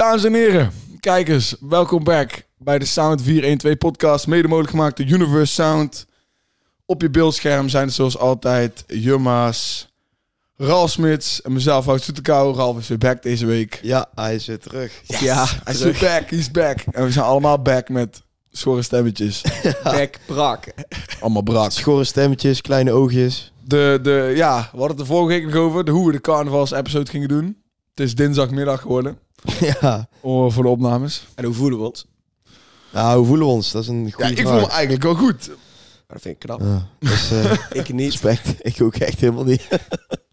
Dames en heren, kijkers, welkom back bij de Sound 412 podcast, mede mogelijk gemaakt door Universe Sound. Op je beeldscherm zijn het zoals altijd Jumma's, Ralf Smits en mezelf, Hout Soetekouw. Ralf is weer back deze week. Ja, hij is weer terug. ja, hij is weer back, he's back. En we zijn allemaal back met schorre stemmetjes. Bek brak. Allemaal brak. Schorre stemmetjes, kleine oogjes. De, de, ja, we hadden het de vorige week nog over, de hoe we de carnavals-episode gingen doen. Het is dinsdagmiddag geworden, ja. oh, voor de opnames. En hoe voelen we ons? Nou, hoe voelen we ons? Dat is een Ja, goede ik vraag. voel me eigenlijk wel goed. Maar dat vind ik knap. Ja, is eh, Ik niet. respect. Ik ook echt helemaal niet.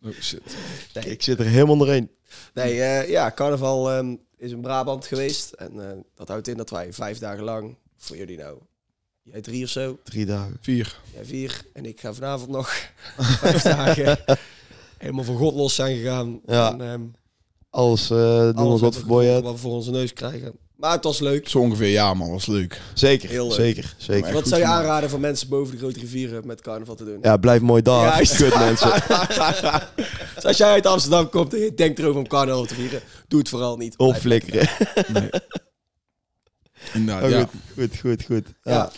Oh shit. Ik zit er helemaal doorheen. Nee, eh, ja, carnaval ehm, is in Brabant geweest. En eh, dat houdt in dat wij vijf dagen lang, voor jullie nou, jij drie of zo, Drie dagen. Vier. jij vier. En ik ga vanavond nog vijf dagen helemaal van God los zijn gegaan. Ja. En, ehm, Alles eh doen we alles God wat, voor we, je. wat we voor onze neus krijgen. Maar het was leuk. Zo ongeveer, ja man, was leuk. Zeker, Heel leuk. zeker, zeker. Wat zou je gemaakt. aanraden voor mensen boven de grote rivieren met carnaval te doen? Ja, blijf mooi daar. Juist. Kut mensen. Dus als jij uit Amsterdam komt en je denkt erover om carnaval te vieren, doe het vooral niet. Opflikkeren. Nee. Inderdaad, Oh, ja. goed, goed, goed, goed. Ja. Ja.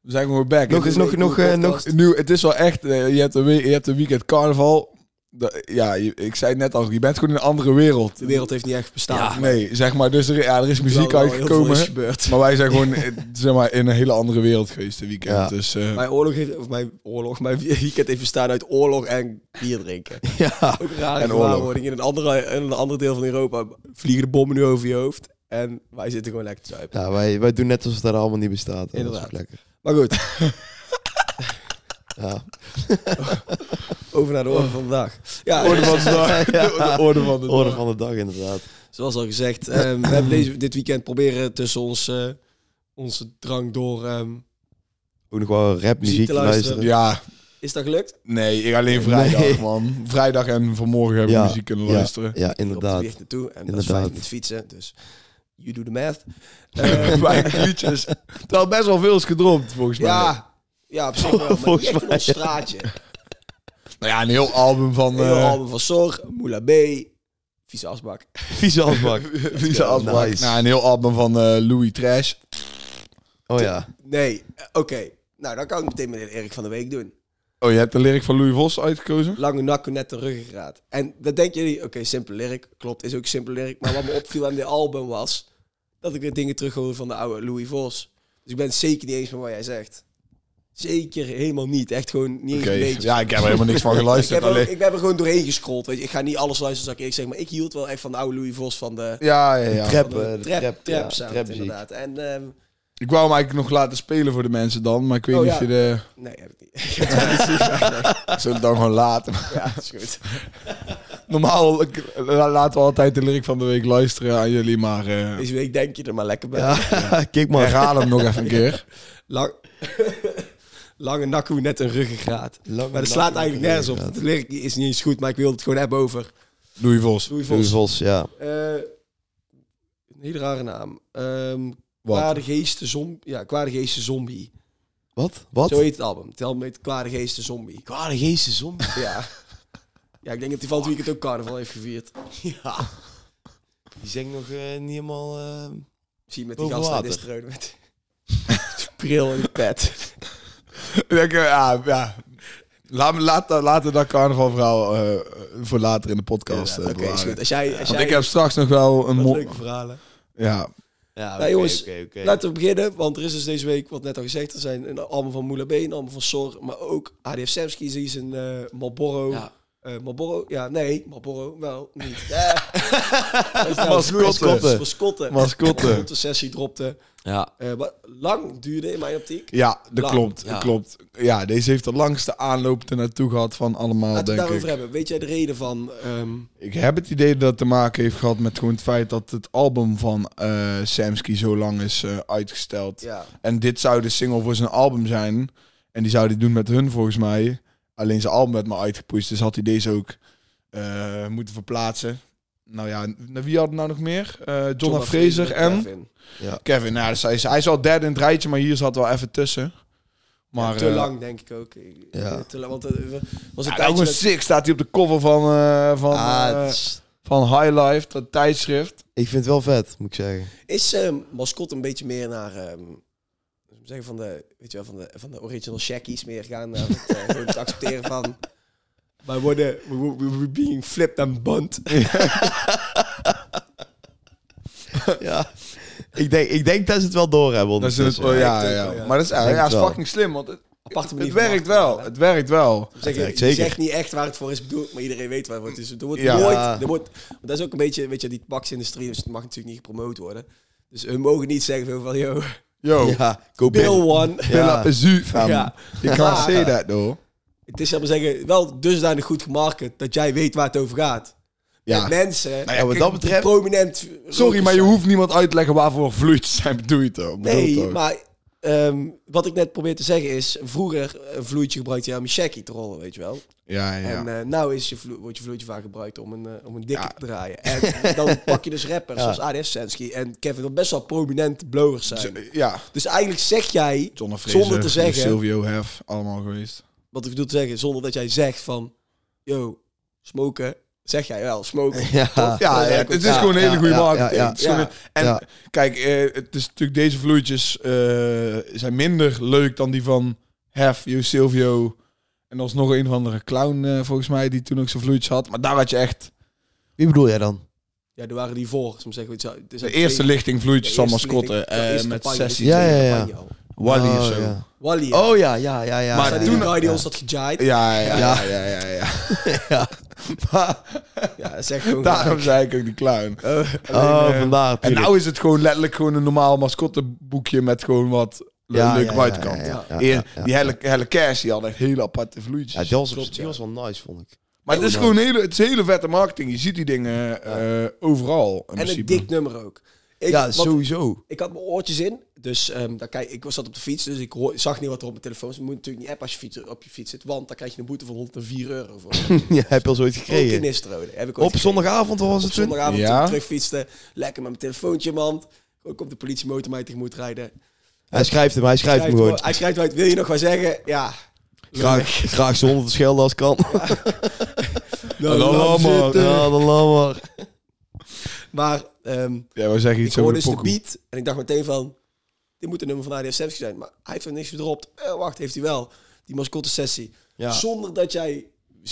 We zijn gewoon back. Nog eens, is- nog, nog, eh, nog. Nu, het is wel echt, eh, je, hebt een je hebt een weekend carnaval. De- ja, ik zei het net al, je bent gewoon in een andere wereld. De wereld heeft niet echt bestaan. Ja, nee, zeg maar, dus er, ja, er is muziek uitgekomen. is. Maar wij zijn gewoon eh, zeg maar, in een hele andere wereld geweest dit weekend. Ja. Dus eh, Mijn oorlog heeft, of mijn oorlog, mijn weekend heeft bestaan uit oorlog en bier drinken. Ja. Ook een rare En gewaarwording. In een, andere, in een ander deel van Europa vliegen de bommen nu over je hoofd. En wij zitten gewoon lekker te zuipen. ja, wij, wij doen net alsof dat allemaal niet bestaat. En Dat is Inderdaad. ook lekker. Maar goed, Ja. over naar de orde van vandaag. Ja, orde van de dag. De, de orde van de Orde dag. van de dag, inderdaad. zoals al gezegd, ehm, we hebben deze, dit weekend proberen tussen ons, eh, onze drang door... ehm, Ook nog wel rapmuziek te te luisteren. luisteren. Ja, is dat gelukt? nee, ik alleen vrijdag, Nee. man. Vrijdag en vanmorgen hebben we Ja, muziek kunnen ja. luisteren. Ja, Op de inderdaad. weg naartoe. En dat is Inderdaad. vijf minuten fietsen. Dus you do the math. Eh, liedjes. Terwijl best wel veel is gedropt, volgens mij. ja, ja, op zich wel. Maar Volgens echt ons straatje. Nou ja, een heel album van... Een heel eh, album van Zorg, Moula B, Vieze Asbak. Vieze afbak. Wie ze afbrak. Nice. Nou, een heel album van eh, Louis Trash. Oh ja. Nee, eh, oké. Nou, dan kan ik meteen met Erik van de Week doen. Oh, je hebt de lyric van Louis Vos uitgekozen? Lange nakken, net de ruggengraat. En dan denken jullie, oké, simpele lyric. Klopt, is ook simpele lyric. Maar wat me opviel aan dit album was... dat ik weer dingen terughoorde van de oude Louis Vos. Dus ik ben het zeker niet eens met wat jij zegt. Zeker helemaal niet. Echt gewoon niet eens Oké, een beetje. ja, ik heb er helemaal niks van Ik geluisterd. heb, er, alleen- ik ben er gewoon doorheen gescrolld. Weet je. Ik ga niet alles luisteren, zou ik eerlijk zeggen. Maar ik hield wel echt van de oude Louis Vos van de, Ja, ja, ja. Trap, van de eh, de trap, trap, trap ja, sound, trapmuziek. inderdaad. En ehm, Ik wou hem eigenlijk nog laten spelen voor de mensen dan, maar ik weet Oh, niet ja. of je de... nee, heb ik niet. Heb. Zullen we het dan gewoon laten? Ja, is goed. Normaal ik- la- laten we altijd de lyric van de week luisteren aan jullie, maar eh Deze week denk je er maar lekker bij. Ja, kijk maar. herhaal hem nog even een keer. Lang... Lange nakkoe, net een ruggengraat. Lange Maar dat slaat eigenlijk nergens op. De lyric is niet eens goed, maar ik wil het gewoon hebben over Louis Vos. Louis Louis Vos. Ja. Eh, een hele rare naam. Ehm Wat? Kwade Geesten Zombie. Ja, Kwade Geesten Zombie. Wat? Wat? Zo heet het album. Het album heet Kwade Geesten Zombie. Kwade geesten zombie. Ja. Ja, ik denk dat hij van het weekend ook carnaval heeft gevierd. Ja. Die zingt nog eh, niet helemaal... eh, Zie je met die Boven gast uit water. Isterode met die bril en die pet. Denk, eh, ja, ja. Laat, laat, laten dat carnavalverhaal eh voor later in de podcast Ja, eh, Oké, is goed. Als jij, als Want jij ik heb straks nog wel een... leuke verhalen. Ja, Ja, Nou, jongens. Laten we beginnen, want er is dus deze week, wat net al gezegd, er zijn een album van Moula B, een album van Sor, maar ook ADF Samsky, die is een eh Marlboro. Ja. Eh, Marlboro? Ja, nee, Marlboro wel, niet. Eh. Is nou Mascotte. Mascotte. Mascotte. Mascotte. Mascotte sessie dropte. Ja. Eh, wat lang duurde in mijn optiek. ja dat Lang. klopt. Ja. Dat klopt. Ja, deze heeft de langste aanloop er naartoe gehad van allemaal, Laten we het denk daarover ik. hebben. Weet jij de reden van... ehm, Ik heb het idee dat het te maken heeft gehad met gewoon het feit dat het album van eh Samsky zo lang is eh, uitgesteld. ja, En dit zou de single voor zijn album zijn. En die zou hij doen met hun volgens mij. Alleen zijn album werd maar uitgepusht. Dus had hij deze ook eh, moeten verplaatsen. Nou ja, naar wie had het nou nog meer? Eh John Fraser en Kevin. Kevin. Nou, dus hij, is, hij is al derde in het rijtje, maar hier zat wel even tussen. Maar Ja, te eh, lang, denk ik ook. Ja. Te lang, want er was een Ja, tijdje... dat- sick staat hij op de cover van... eh van Ah, eh, het is- van High Life, dat tijdschrift. Ik vind het wel vet, moet ik zeggen. Is ehm mascot een beetje meer naar... ehm, zeggen van de, weet je wel, van de, van de original Shackies meer gaan het, eh, gewoon het accepteren van... Wij worden we, we, we being flipped and bunt. ja. Ik denk, ik denk dat ze het wel doorhebben. Dat is het, ondertussen. oh, ja, Ja, ja, ik, ja. Maar dat is, ja, ja, is fucking slim, want het, Aparte manier het werkt wel. Het werkt wel. Zeg, werkt je zeker. zegt niet echt waar het voor is bedoeld, maar iedereen weet waar het is. Er wordt Ja. nooit, er wordt, dat is ook een beetje, weet je, die tabaksindustrie, dus het mag natuurlijk niet gepromoot worden. Dus we mogen niet zeggen van, yo, Yo, Ja, go Bill one. Bill up is u, fam. Ja. You can't say that, though. Het is, zal maar zeggen, wel dusdanig goed gemarket dat jij weet waar het over gaat. Ja. Met mensen Nou ja, wat dat betreft... prominent... Sorry, maar je hoeft niemand uit te leggen waarvoor vloeitjes zijn bedoeld? Bedoeld, Nee, maar ehm, wat ik net probeer te zeggen is, vroeger een vloeitje gebruikte je om je shaggy te rollen, weet je wel. Ja, ja. En eh nou is je vlo wordt je vloeitje vaak gebruikt om een, eh, om een dikke Ja. te draaien. En dan pak je dus rappers Ja. zoals ADF Sensky en Kevin, dat best wel prominente blowers zijn. Z- ja. Dus eigenlijk zeg jij, Fraser, zonder te zeggen, Silvio Hef, allemaal geweest. wat ik bedoel te zeggen, zonder dat jij zegt van, yo, smoken, zeg jij wel, smoken. Ja. Ja, ja, het is ja, gewoon een hele ja, goede ja, marketing. ja, ja. Het is gewoon Ja. een- en Ja. kijk, eh, het is natuurlijk deze vloeitjes eh, zijn minder leuk dan die van Hef, Jo Silvio. En was nog een of andere clown eh, volgens mij die toen ook zo'n vloeitjes had. Maar daar had je echt Wie bedoel jij dan? Ja, er waren die voor. Soms zeggen we het is de eerste twee- lichting vloeitjes van eh, eerste met sessies. Ja, ja, ja. Wally oh, of zo. Ja. Wally. ja. Oh ja, ja, ja, ja. Maar toen Guardians ja. ons had gejaaid. Ja, ja, ja, Ja. ja, ja, ja. Ja. Maar Ja, zeg gewoon. daarom zei ik ook die clown. Oh, Oh, eh, vandaar. En nou is het gewoon letterlijk gewoon een normaal mascottenboekje met gewoon wat Ja, leuke ja, buitenkant. ja, ja, ja, Eer- ja, ja. Die hele, hele cash, die had echt hele aparte vloeitjes. Ja, die was, Klopt, die ja. was wel nice, vond ik. maar het is gewoon hele, het is hele vette marketing. Je ziet die dingen eh, overal. In en een dik nummer ook. Ik, ja, sowieso. ik had mijn oortjes in. Dus ehm daar kijk, ik was zat op de fiets. Dus ik hoor, zag niet wat er op mijn telefoon is. Je moet natuurlijk niet appen als je fiets, op je fiets zit. Want dan krijg je een boete van 104 euro voor. ja, heb je al zoiets Ook in gekregen. Nistrode. Heb ik ooit Op gekregen. zondagavond, was Op het toen? zondagavond Ja. toen ik terugfietste. Lekker met mijn telefoontje in mijn hand. Ook op de politiemotor mij tegemoet rijden. Hij schrijft hem, hij schrijft hem Schrijft gewoon. voor- Hij schrijft uit, wil je nog wat zeggen? Ja. Graag, graag zonder te schelden als kan. Nou, dan hem maar. Ja, dan laat maar. Maar ehm, Ja, we zeggen ik iets over hoorde de dus de pokoe. beat en ik dacht meteen van, dit moet een nummer van ADF Semsky zijn. Maar hij heeft er niks gedropt. Eh, wacht, heeft hij wel. Die mascotte sessie. Ja, Zonder dat jij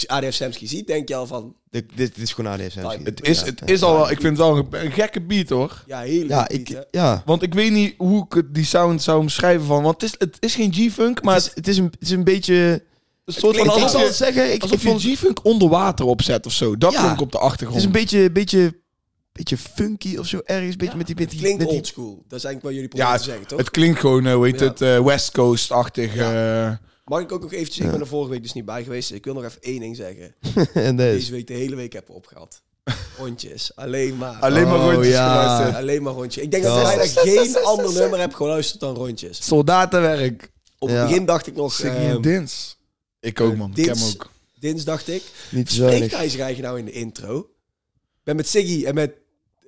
ADF Semsky ziet, denk je al van, dit, dit, dit is gewoon ADSM. Het is, het is al wel, ik vind het wel een, een gekke beat hoor. ja, hele Ja, beat, ik, ja. Want ik weet niet hoe ik het- die sound zou omschrijven van. Want het is, het is geen G-funk, maar Maar het het, het, is een, het is een beetje... een soort van ik het zeggen, ik, alsof ik je vond G-funk onder water opzet of zo. Dat Ja. klonk op de het achtergrond. is een beetje, beetje, beetje funky of zo ergens. Beetje met die, met die, Klinkt met die oldschool. Dat is eigenlijk wat jullie Ja, proberen te zeggen, toch? Het klinkt gewoon, eh, hoe heet Ja. het, eh, West Coast-achtig. eh, Mag ik ook nog eventjes, ik ben er vorige week dus niet bij geweest. Ik wil nog even één ding zeggen. en deze. Deze week de hele week heb ik opgehad. Rondjes, alleen maar. alleen maar Oh, rondjes ja. geluisterd. Alleen maar rondjes. Ik denk dat Ja. ik bijna geen ander nummer heb geluisterd dan rondjes. Soldatenwerk. Op Ja. het begin dacht ik nog, Siggy ehm, Dins. Ik ook, eh, man. Ik ken hem Dins. ook. Dins dacht ik. Niet Spreekt hij zich eigenlijk nou in de intro? Ik ben met Siggy en met...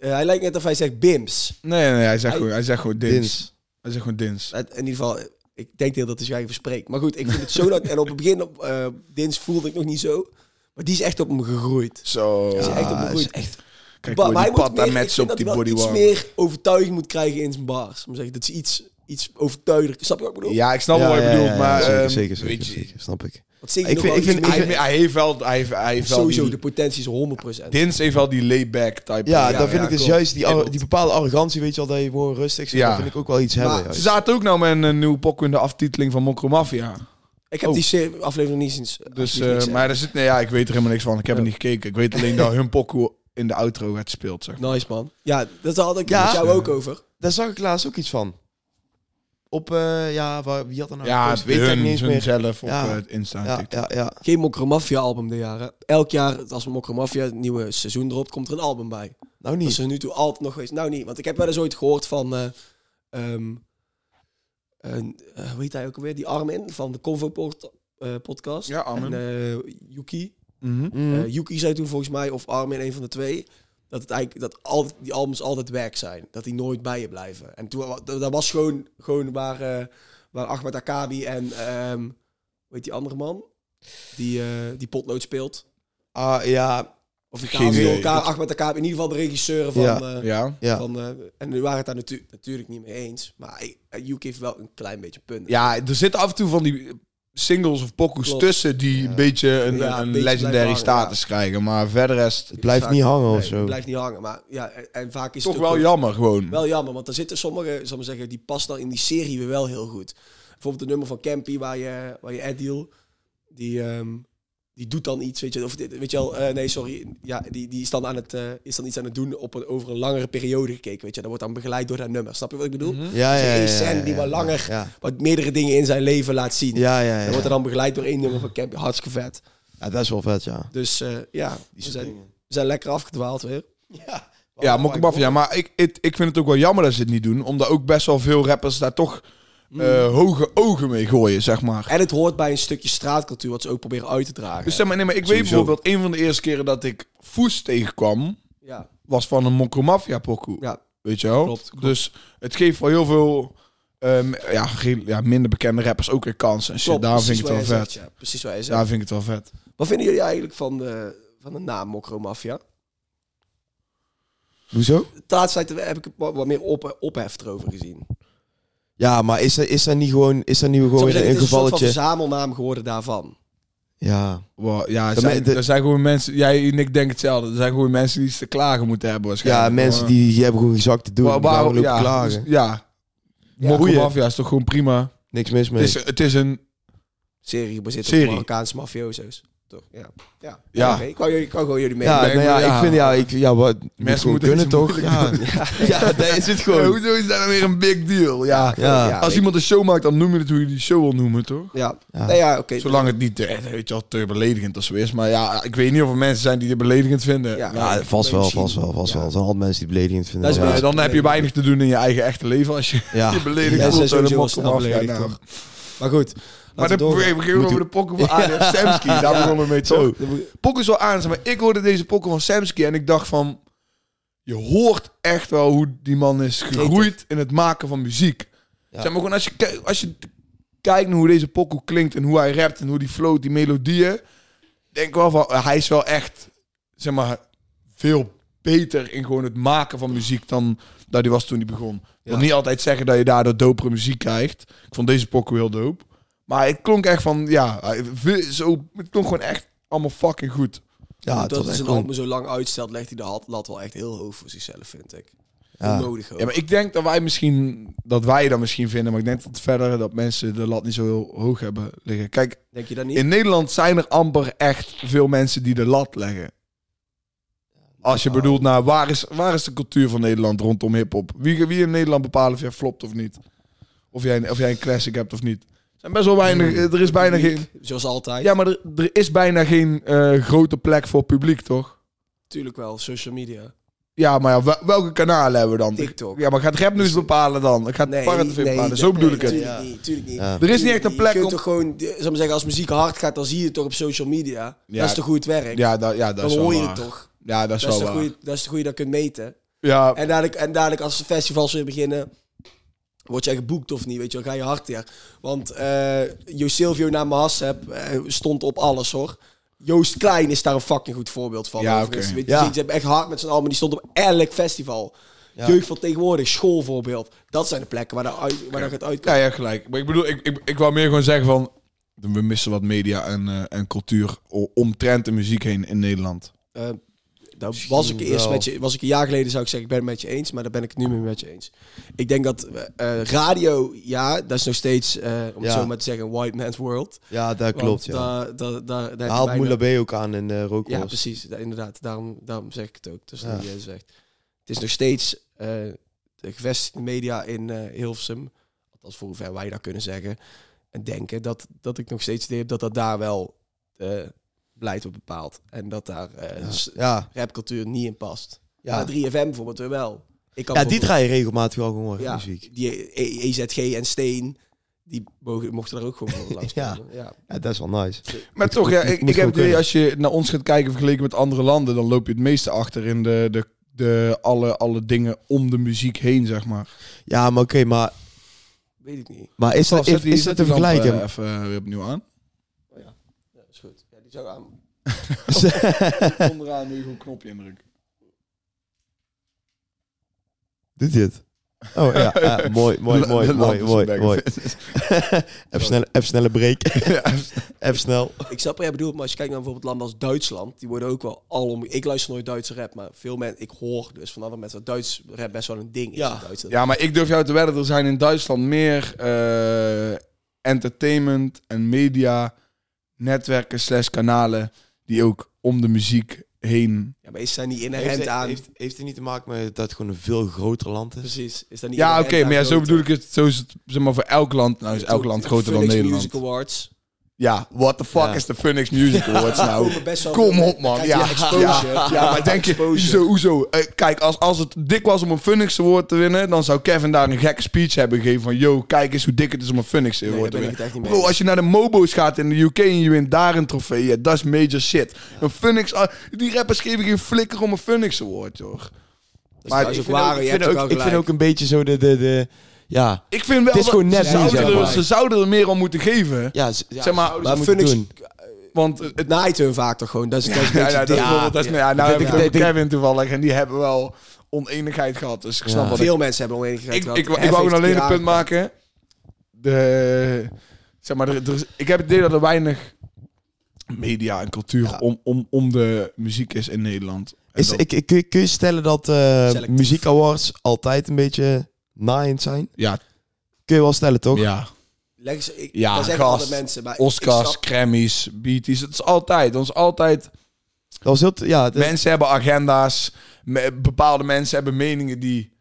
eh, hij lijkt net of hij zegt Bims. Nee, nee, hij zegt Hij- gewoon, hij zegt gewoon Dins. Dins. Hij zegt gewoon Dins. In ieder geval, ik denk heel dat hij zich verspreekt. Maar goed, ik vind het zo dat... En op het begin, op eh, Dins voelde ik nog niet zo. Maar die is echt op hem gegroeid. Zo. is echt op Ja, de is echt... Kijk Maar hij moet meer, met op die hij body iets meer overtuiging moet krijgen in zijn bars. Om zeggen dat ze iets, iets overtuigender... Snap je wat ik bedoel? Ja, ik snap Ja, wat je ja, bedoelt, ja, maar... zeker, ehm, zeker, zeker, weet je, zeker, snap ik. Want Siggy Ik nog vind- wel ik vind- hij, hij heeft wel... Hij heeft, hij heeft wel sowieso, die, de potentie is 100%. Dins heeft wel die laid-back type. Ja, Ja, dan vind ja, ik dus juist die, die bepaalde arrogantie, weet je al, dat je gewoon rustig zit. Ja. Dat vind ik ook wel iets hebben. Ze zaten ook nou met een, een nieuwe pokoe in de aftiteling van Mokro Mafia. Ik heb Oh. die serie- aflevering nog niet eens. Dus, eh, maar er zit, nee, ja, ik weet er helemaal niks van. Ik heb Ja. er niet gekeken. Ik weet alleen dat hun pokoe in de outro werd gespeeld, zeg. Nice man. Ja, dat had ik Ja. met jou ook over. Daar zag ik laatst ook iets van. Op, eh, ja, waar, wie had er nou Ja, weet ik niet eens meer. zelf op Ja. eh, het Insta Ja, TikTok. ja, ja. Geen Mokro Mafia album de jaren. Elk jaar als Mokro Mafia het nieuwe seizoen dropt, komt er een album bij. Nou Dat niet. is er nu toe altijd nog geweest. Nou niet, want ik heb wel eens ooit gehoord van... eh ehm, een, eh, hoe heet hij ook alweer? Die Armin van de Convo pod- eh, podcast. Ja, Armin. En Yuki. Mhm. Yuki zei toen volgens mij, of Armin, een van de twee... Dat, het eigenlijk, dat al, die albums altijd werk zijn. Dat die nooit bij je blijven. En toen, dat was gewoon, gewoon waar, eh, waar Ahmed Akabi en... ehm hoe heet die andere man? Die, eh, die potlood speelt. Ah, ja. Of die Geen elkaar achter met elkaar. In ieder geval de regisseur van... Ja. eh, Ja. Ja. van eh, en nu waren het daar natu- natuurlijk niet mee eens. Maar Yuki heeft wel een klein beetje punt. ja, er zitten af en toe van die singles of Klopt. tussen die Ja. een beetje een, Ja, een een beetje legendary status krijgen. Maar verder rest Het blijft Vaak- niet hangen of zo. Het blijft niet hangen. Maar ja, en, en vaak is toch het wel ook jammer gewoon. Wel jammer, want er zitten sommige, zal ik maar zeggen, die past dan in die serie weer wel heel goed. Bijvoorbeeld de nummer van Campy, waar je, waar je Adil, die, ehm, die doet dan iets, weet je, of dit, weet je wel, eh, nee, sorry, ja, die, die is dan aan het, eh, is dan iets aan het doen op een, over een langere periode gekeken, weet je, dat wordt dan begeleid door dat nummer. Snap je wat ik bedoel? Mhm. Ja, ja, ja. ja, scène ja, die ja, wat langer- Ja, Wat meerdere dingen in zijn leven laat zien. ja, ja. ja, Dan wordt er dan begeleid door één nummer van Campy, hartstikke vet. Ja, dat is wel vet, ja. Dus eh, ja, Die we soort zijn, we zijn lekker afgedwaald weer. Ja, Ja, Mokka Mafia. Maar ik, ik, ik vind het ook wel jammer dat ze het niet doen. Omdat ook best wel veel rappers daar toch eh, hoge ogen mee gooien, zeg maar. En het hoort bij een stukje straatcultuur wat ze ook proberen uit te dragen. Dus zeg maar, nee, maar ik weet bijvoorbeeld, een van de eerste keren dat ik Foes tegenkwam, ja, was van een Mokka Mafia pokoe. ja, Weet je wel? Klopt, klopt. Dus het geeft wel heel veel ehm, ja, geen- ja, minder bekende rappers ook weer kansen. En shit, klopt. daar vind ik het wel vet. zegt, ja. Precies wat je zegt. Daar vind ik het wel vet. Wat vinden jullie eigenlijk van de, van de naam Mokro Mafia? Hoezo? De laatste tijd heb ik wat wat meer op, ophef erover gezien. Ja, maar is er, is er niet gewoon, is er niet gewoon zeggen, een het is een soort van gevalletje... verzamelnaam geworden daarvan. Ja, Wow, ja, er zijn, de- er zijn gewoon mensen, jij en ik denken hetzelfde. Er zijn gewoon mensen die iets te klagen moeten hebben waarschijnlijk. ja mensen die, die hebben gewoon gezakt te doen. Waar- lopen ja, klagen? dus- ja. Ja. Mafia is toch gewoon prima. Niks mis mee. Het is, het is een... Serie gebaseerd Serie. op Marokkaanse mafioso's. Toch? Ja. Ja. Ja. oké. Ik, jullie- ik wou gewoon jullie mee. ja, nou ja, ja. ik vind ja, ik, ja wat, Mensen moeten kunnen toch? Ja, ja, dat is het Ja, gewoon. hoezo is dat dan weer een big deal? Ja. Ja. Ja, Als iemand een show maakt, dan noem je het hoe je die show wil noemen, toch? Ja. Ja. Nee, ja, oké. Zolang het niet eh, weet je wel, te beledigend of zo is. Maar ja, ik weet niet of er mensen zijn die dit beledigend vinden. Ja. Ja, vast wel, vast wel, vast Ja. wel. Er zijn altijd mensen die beledigend vinden. Dat is Ja, wel- dan heb je weinig te doen in je eigen echte leven als je ja. je beledigd Ja, voelt ze door de sowieso Mokko snel? Maar goed. Maar de, we over de pokken van Adrian Samsky. Daar begonnen we mee toch? Pokken is wel aan, maar ik hoorde deze pokken van Samsky en ik dacht van... Je hoort echt wel hoe die man is gegroeid in het maken van muziek. Zeg maar gewoon als je, als je kijkt naar hoe deze pokoe klinkt en hoe hij rapt en hoe die float, die melodieën. Denk wel van, hij is wel echt, zeg maar, veel beter in gewoon het maken van muziek dan dat hij was toen hij begon. Ik wil Ja. niet altijd zeggen dat je daardoor dopere muziek krijgt. Ik vond deze pokoe heel dope. Maar het klonk echt van, ja, zo, het klonk gewoon echt allemaal fucking goed. Ja, dat is een gewoon- album zo lang uitstelt, legt hij de lat- wel echt heel hoog voor zichzelf, vind ik. Ja. Ook. Ja, maar ik denk dat wij misschien, dat wij dat misschien vinden, maar ik denk dat verder dat mensen de lat niet zo heel hoog hebben liggen. Kijk, Denk je dat niet? In Nederland zijn er amper echt veel mensen die de lat leggen. Als je bedoelt, nou, waar is, waar is de cultuur van Nederland rondom hip-hop? Wie, wie in Nederland bepaalt of jij flopt of niet? Of jij, of jij een classic hebt of niet? Er zijn best wel weinig. Er is bijna geen. Zoals altijd. Ja, maar er, er is bijna geen eh, grote plek voor publiek, toch? Tuurlijk wel, social media. Ja, maar ja, welke kanalen hebben we dan? TikTok. Ja, maar gaat rap nu eens bepalen dan? Gaat Nee, nee, bepalen? nee, Zo bedoel nee, ik het. Tuurlijk Ja. niet, tuurlijk niet. Ja. Er is niet echt een Je plek kunt om... toch gewoon, de- zal maar zeggen, als muziek hard gaat, dan zie je het toch op social media. Ja. Dat is toch hoe het werkt? Ja, dat, ja, dat dan is wel hoor je waar. het toch? Ja, dat is Dat is, wel de waar. goeie, dat is de goede dat je kunt meten. Ja, En dadelijk, en dadelijk als de festivals weer beginnen, word jij geboekt of niet, weet je wel, ga je hard weer. Want eh Jo Silvio naar Mahasep eh stond op alles hoor. Joost Klein is daar een fucking goed voorbeeld van. Ja, overigens. oké. Weet je, Ja. Ze hebben echt hard met z'n allen, die stond op elk festival. Ja. Jeugd van tegenwoordig, schoolvoorbeeld. Dat zijn de plekken waar dat, uit, waar dat uitkomen. Ja, ja, gelijk. Maar ik bedoel, ik, ik, ik wou meer gewoon zeggen van... We missen wat media en, eh, en cultuur omtrent de muziek heen in Nederland. Daar Misschien was ik eerst wel. met je, was ik een jaar geleden zou ik zeggen, ik ben het met je eens, maar daar ben ik het nu meer met je eens. Ik denk dat eh, radio, ja, dat is nog steeds, eh, om het Ja. zo maar te zeggen, een white man's world. Ja, dat klopt, ja. Daar, daar, daar, haalt Moula B ook aan in de rookwas. Ja, precies. Da- inderdaad. Daarom, daarom zeg ik het ook. Dat is Ja. jij zegt. Het is nog steeds eh, de gevestigde media in eh, Hilversum, althans voor hoever wij dat kunnen zeggen en denken, dat, dat ik nog steeds idee heb dat dat daar wel eh beleid wordt bepaald. En dat daar eh, s- Ja, rapcultuur niet in past. ja. Maar 3FM bijvoorbeeld weer wel. Ik kan ja die draai je regelmatig wel gewoon ja, muziek. die E- EZG en Steen, die mogen, mochten daar ook gewoon langs Ja. ja. Ja, dat is wel nice. Maar toch, ja, ik, ik heb het idee, als je naar ons gaat kijken vergeleken met andere landen, dan loop je het meeste achter in de, de, de, alle, alle dingen om de muziek heen, zeg maar. Ja, maar oké, maar, Weet ik niet. maar is, dat, is, dat te vergelijken? eh, even weer opnieuw aan. Zou aan. Onderaan je gewoon een knopje indrukken. Doet hij het? Oh ja, ja, mooi, mooi, mooi, mooi, mooi, mooi. even, snel, even snelle break. Ja. even snel. Ik snap wat jij bedoelt, maar als je kijkt naar bijvoorbeeld landen als Duitsland, die worden ook wel alom... Ik luister nooit Duitse rap, maar veel mensen... Ik hoor dus van andere mensen dat Duits rap best wel een ding is Ja. in Duitsland. Ja, maar ik durf jou te wedden, er zijn in Duitsland meer eh, entertainment en media netwerken slash kanalen die ook om de muziek heen... Ja, maar is daar niet Heeft, inherent aan... heeft, heeft het niet te maken met dat het gewoon een veel groter land is? Precies. Is daar niet Ja, oké, maar ja, zo bedoel ik het. Zo is het zeg maar, voor elk land. Nou is elk land groter dan Nederland. Music Awards. Ja, what the fuck Ja. is de Phoenix Music Awards nou? Kom op, man. Ja, exposure. ja, ja, maar denk je, hoezo, hoezo? Eh, kijk, als, als het dik was om een Phoenix Award te winnen, dan zou Kevin daar een gekke speech hebben gegeven van, yo, kijk eens hoe dik het is om een Phoenix Award te winnen. Bro, als je naar de Mobo's gaat in de UK en je wint daar een trofee, ja, dat is major shit. Een Phoenix, ah, die rappers geven geen flikker om een Phoenix Award, joh. Maar ik vind, ik, ook ik vind ook een beetje zo de... de, de ja, Ik vind wel Het is gewoon net ze, niet, zouden zeg er, ze zouden er meer om moeten geven. ja, z- ja Zeg maar, maar ze Phoenix- doen. Want het, het naait hun vaak toch gewoon. Dat is, dat is een Ja, ja, dat, is wel- dat is, ja. ja, nou Ik heb ik het Kevin toevallig en die hebben wel oneenigheid gehad. Dus ik snap Ja. wat Veel mensen hebben oneenigheid ik, gehad. ik, ik, wou alleen een punt maken. De, zeg maar, er, er ik heb het idee dat er weinig media en cultuur Ja. om, om, om de muziek is in Nederland. En Is, dat- ik, ik, kun, je, stellen dat eh Selectief. muziekawards altijd een beetje naaiend zijn? ja, Kun je wel stellen, toch? ja, Leg eens, ik, Ja, dat zeggen altijd mensen. Maar Oscars, snap- Grammys, Beaties. Het is altijd. Dat is altijd Dat was heel... Ja, het- Mensen hebben agenda's. me- Bepaalde mensen hebben meningen die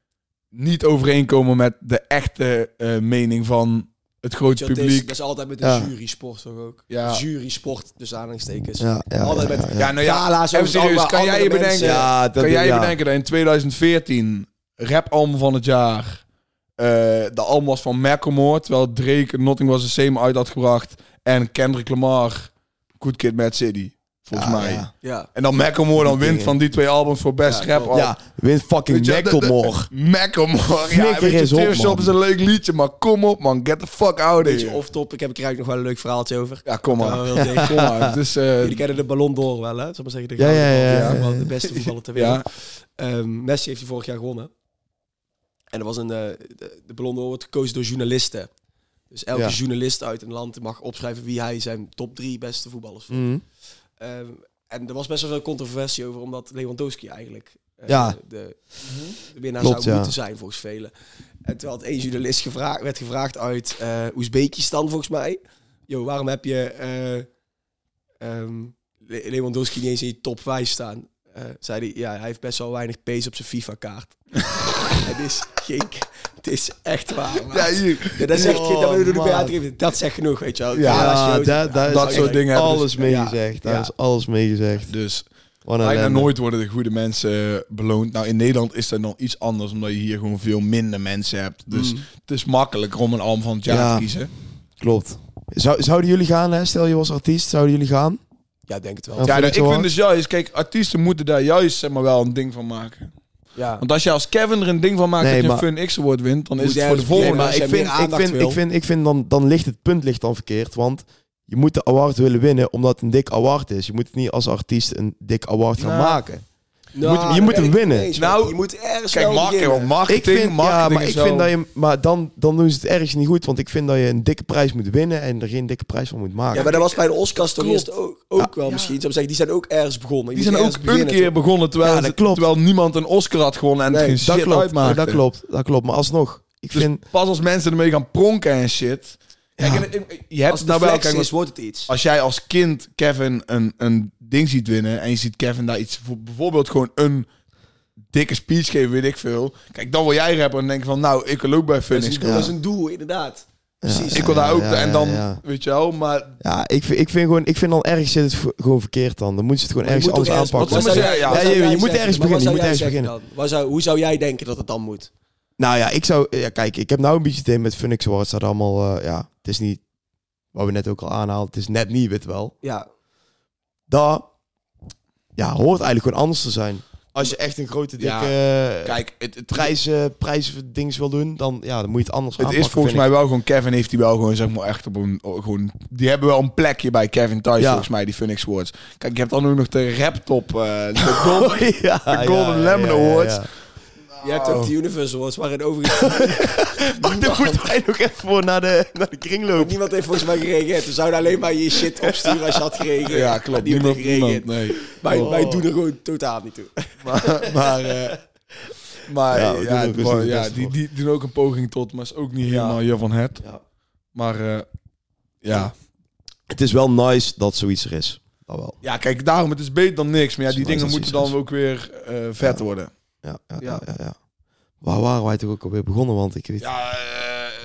niet overeenkomen met de echte eh, mening van het grote het is? publiek. Dat is altijd met de Ja. jury-sport toch ook? Ja. Jury-sport, dus aanhalingstekens. ja, ja, Altijd ja, met- ja, ja. Ja, nou ja, even serieus. Kan jij je bedenken, mensen. Ja, dat- kan jij je ja. bedenken dat in 2014 rapalbum van het jaar eh, de album was van Macklemore, terwijl Drake Nothing Was The Same uit had gebracht en Kendrick Lamar Good Kid, Mad City, volgens Ja, mij. ja. Ja. En dan Macklemore dan wint van die twee albums voor best Ja, rap album. Ja, win fucking Macklemore. Macklemore. Ja, weet je, eens op, Tear Shop man. is een leuk liedje, maar kom op man, get the fuck out of here. off-top. Ik heb er eigenlijk nog wel een leuk verhaaltje over. Ja, kom maar. Kom maar. Dus, eh, Jullie kennen de Ballon d'Or wel, hè? Zal ik maar zeggen. De, Ja, ja, ja, de beste voetballer ter wereld. ja, Ehm, Messi heeft die vorig jaar gewonnen. En er was een, eh, de, de Ballon d'Or wordt gekozen door journalisten. Dus elke Ja. journalist uit een land mag opschrijven wie hij zijn top drie beste voetballers vindt. Mhm. Ehm, en er was best wel veel controversie over, omdat Lewandowski eigenlijk eh, Ja. de, de winnaar Klopt, zou ja. moeten zijn, volgens velen. En terwijl het één journalist gevraagd, werd gevraagd uit eh Oezbekistan, volgens mij. Yo, waarom heb je eh, ehm, Le- Lewandowski niet eens in je top 5 staan? Zei hij, ja, hij heeft best wel weinig pace op zijn FIFA-kaart. is Het is echt waar, ja, hier. Ja, dat is echt, Oh, dat, dat zegt genoeg, weet je wel. Ja, dat is soort dingen alles mee ja. gezegd. Daar Ja. is alles mee gezegd. Dus bijna nooit worden de goede mensen eh, beloond. Nou, in Nederland is dat nog iets anders, omdat je hier gewoon veel minder mensen hebt. Dus Mm. het is makkelijker om een album van het jaar Ja. te kiezen. Klopt. Zou, zouden jullie gaan, hè? Stel je was artiest, zouden jullie gaan? Ja, denk het wel. Ja, Ja, Phoenix ik vind dus juist, kijk, artiesten moeten daar juist zeg maar, wel een ding van maken. Ja. Want als je als Kevin er een ding van maakt Nee, dat je maar- een Fun X Award wint, dan is het voor de volgende. maar ik vind, ik vind, ik vind, ik vind dan, dan ligt het punt ligt dan verkeerd. Want je moet de award willen winnen omdat het een dik award is. Je moet het niet als artiest een dik award gaan Nou, maken. Nou, moet- je moet ben hem winnen. Nou, je moet ergens Kijk, wel marketing, beginnen. marketing, Ik vind, ja, marketing maar is ik wel- vind dat je, maar dan, dan doen ze het ergens niet goed. Want ik vind dat je een dikke prijs moet winnen en er geen dikke prijs van moet maken. Ja, maar dat was bij de Oscars toch eerst ook, ook wel misschien. Ik zou zeggen, die zijn ook ergens begonnen. Je Die moet zijn ook ergens een beginnen, keer toch? begonnen terwijl, Ja, ze- dat klopt. terwijl niemand een Oscar had gewonnen en Nee, geen dat shit klopt, uitmaakte. dat klopt, dat klopt. Maar alsnog, ik Dus vind... pas als mensen ermee gaan pronken en shit. Kijk, Ja. en, en- je hebt Als het nou wel. Kijk, is, wordt het iets. als jij als kind Kevin een, een ding ziet winnen en je ziet Kevin daar iets, voor- bijvoorbeeld gewoon een dikke speech geven, weet ik veel. Kijk, dan wil jij rappen en denk je van, nou, ik wil ook bij Phoenix is, een, komen. dat is een doel, inderdaad. Precies. Ik wil daar Ja, ook, ja, en dan, ja. weet je wel, maar... Ja, ik vind, ik vind gewoon, ik vind dan ergens zit het gewoon verkeerd dan. Dan moeten ze het gewoon je ergens moet anders aanpakken. Je moet ergens beginnen, je moet ergens zeggen dan? Waar zou, hoe zou jij denken dat het dan moet? Nou ja, ik zou... Ja, kijk, ik heb nou een beetje idee met Phoenix Awards. Dat allemaal... eh, ja, het is niet... Wat we net ook al aanhaalden. Het is net niet, weet wel. Ja, Dat... Ja, hoort eigenlijk gewoon anders te zijn. Als je echt een grote, dikke Ja, eh, Kijk, het, het, prijzen, prijzen dings wil doen, dan, ja, dan moet je het anders het is volgens mij wel gewoon... Kevin heeft die wel gewoon, zeg maar, echt op een... Gewoon, die hebben wel een plekje bij Kevin thuis, Ja. volgens mij, die Phoenix Awards. Kijk, je hebt dan ook nog de rap top. eh, de ik. gold- Oh, ja, de Golden Lemon Awards. Je hebt ook de Universe Awards, waarin overigens Oh, dan moeten wij nog even voor naar de, naar de kringloop. niemand heeft volgens mij gereageerd. We zouden alleen maar je shit opsturen als je had gereageerd. Ja, Maar klopt. niemand Niemand, heeft gereageerd. niemand, nee. Wij, Oh. wij doen er gewoon totaal niet toe. Maar, maar, eh, maar Ja, ja, die, die doen ook een poging tot, maar is ook niet helemaal je van het. Ja. Maar eh, ja. Het is wel nice dat zoiets er is. Dat wel. ja, kijk, daarom, het is beter dan niks. Maar ja, die dingen moeten dan is. ook weer eh, vet Ja. worden. Ja, ja, Ja. ja. Waar waren wij toch ook alweer begonnen? Want ik weet... Ja, eh,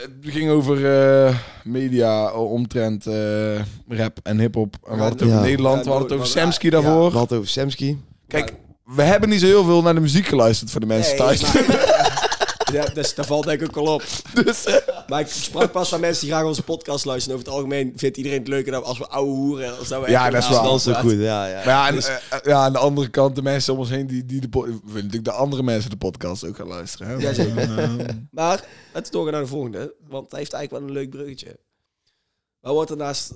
het ging over eh, media, omtrent eh, rap en hip-hop. En we hadden het over Ja. Nederland, we hadden het over Samsky ja. daarvoor. We hadden over Samsky. Kijk, we hebben niet zo heel veel naar de muziek geluisterd voor de mensen Nee, thuis. maar- ja, dus, daar valt denk ik ook al op. Dus, Maar ik sprak pas van mensen die graag onze podcast luisteren. Over het algemeen vindt iedereen het leuker dan als we ouwe hoeren. Als dat we Ja, dat is. Dat is ook praten. goed, ja. ja. Maar ja, en, Dus- eh, eh, ja, aan de andere kant, de mensen om ons heen die, die de natuurlijk de andere mensen de podcast ook gaan luisteren. Hè? Ja, zeker. Eh, Maar laten we doorgaan naar de volgende. Want hij heeft eigenlijk wel een leuk bruggetje. Maar wordt er naast...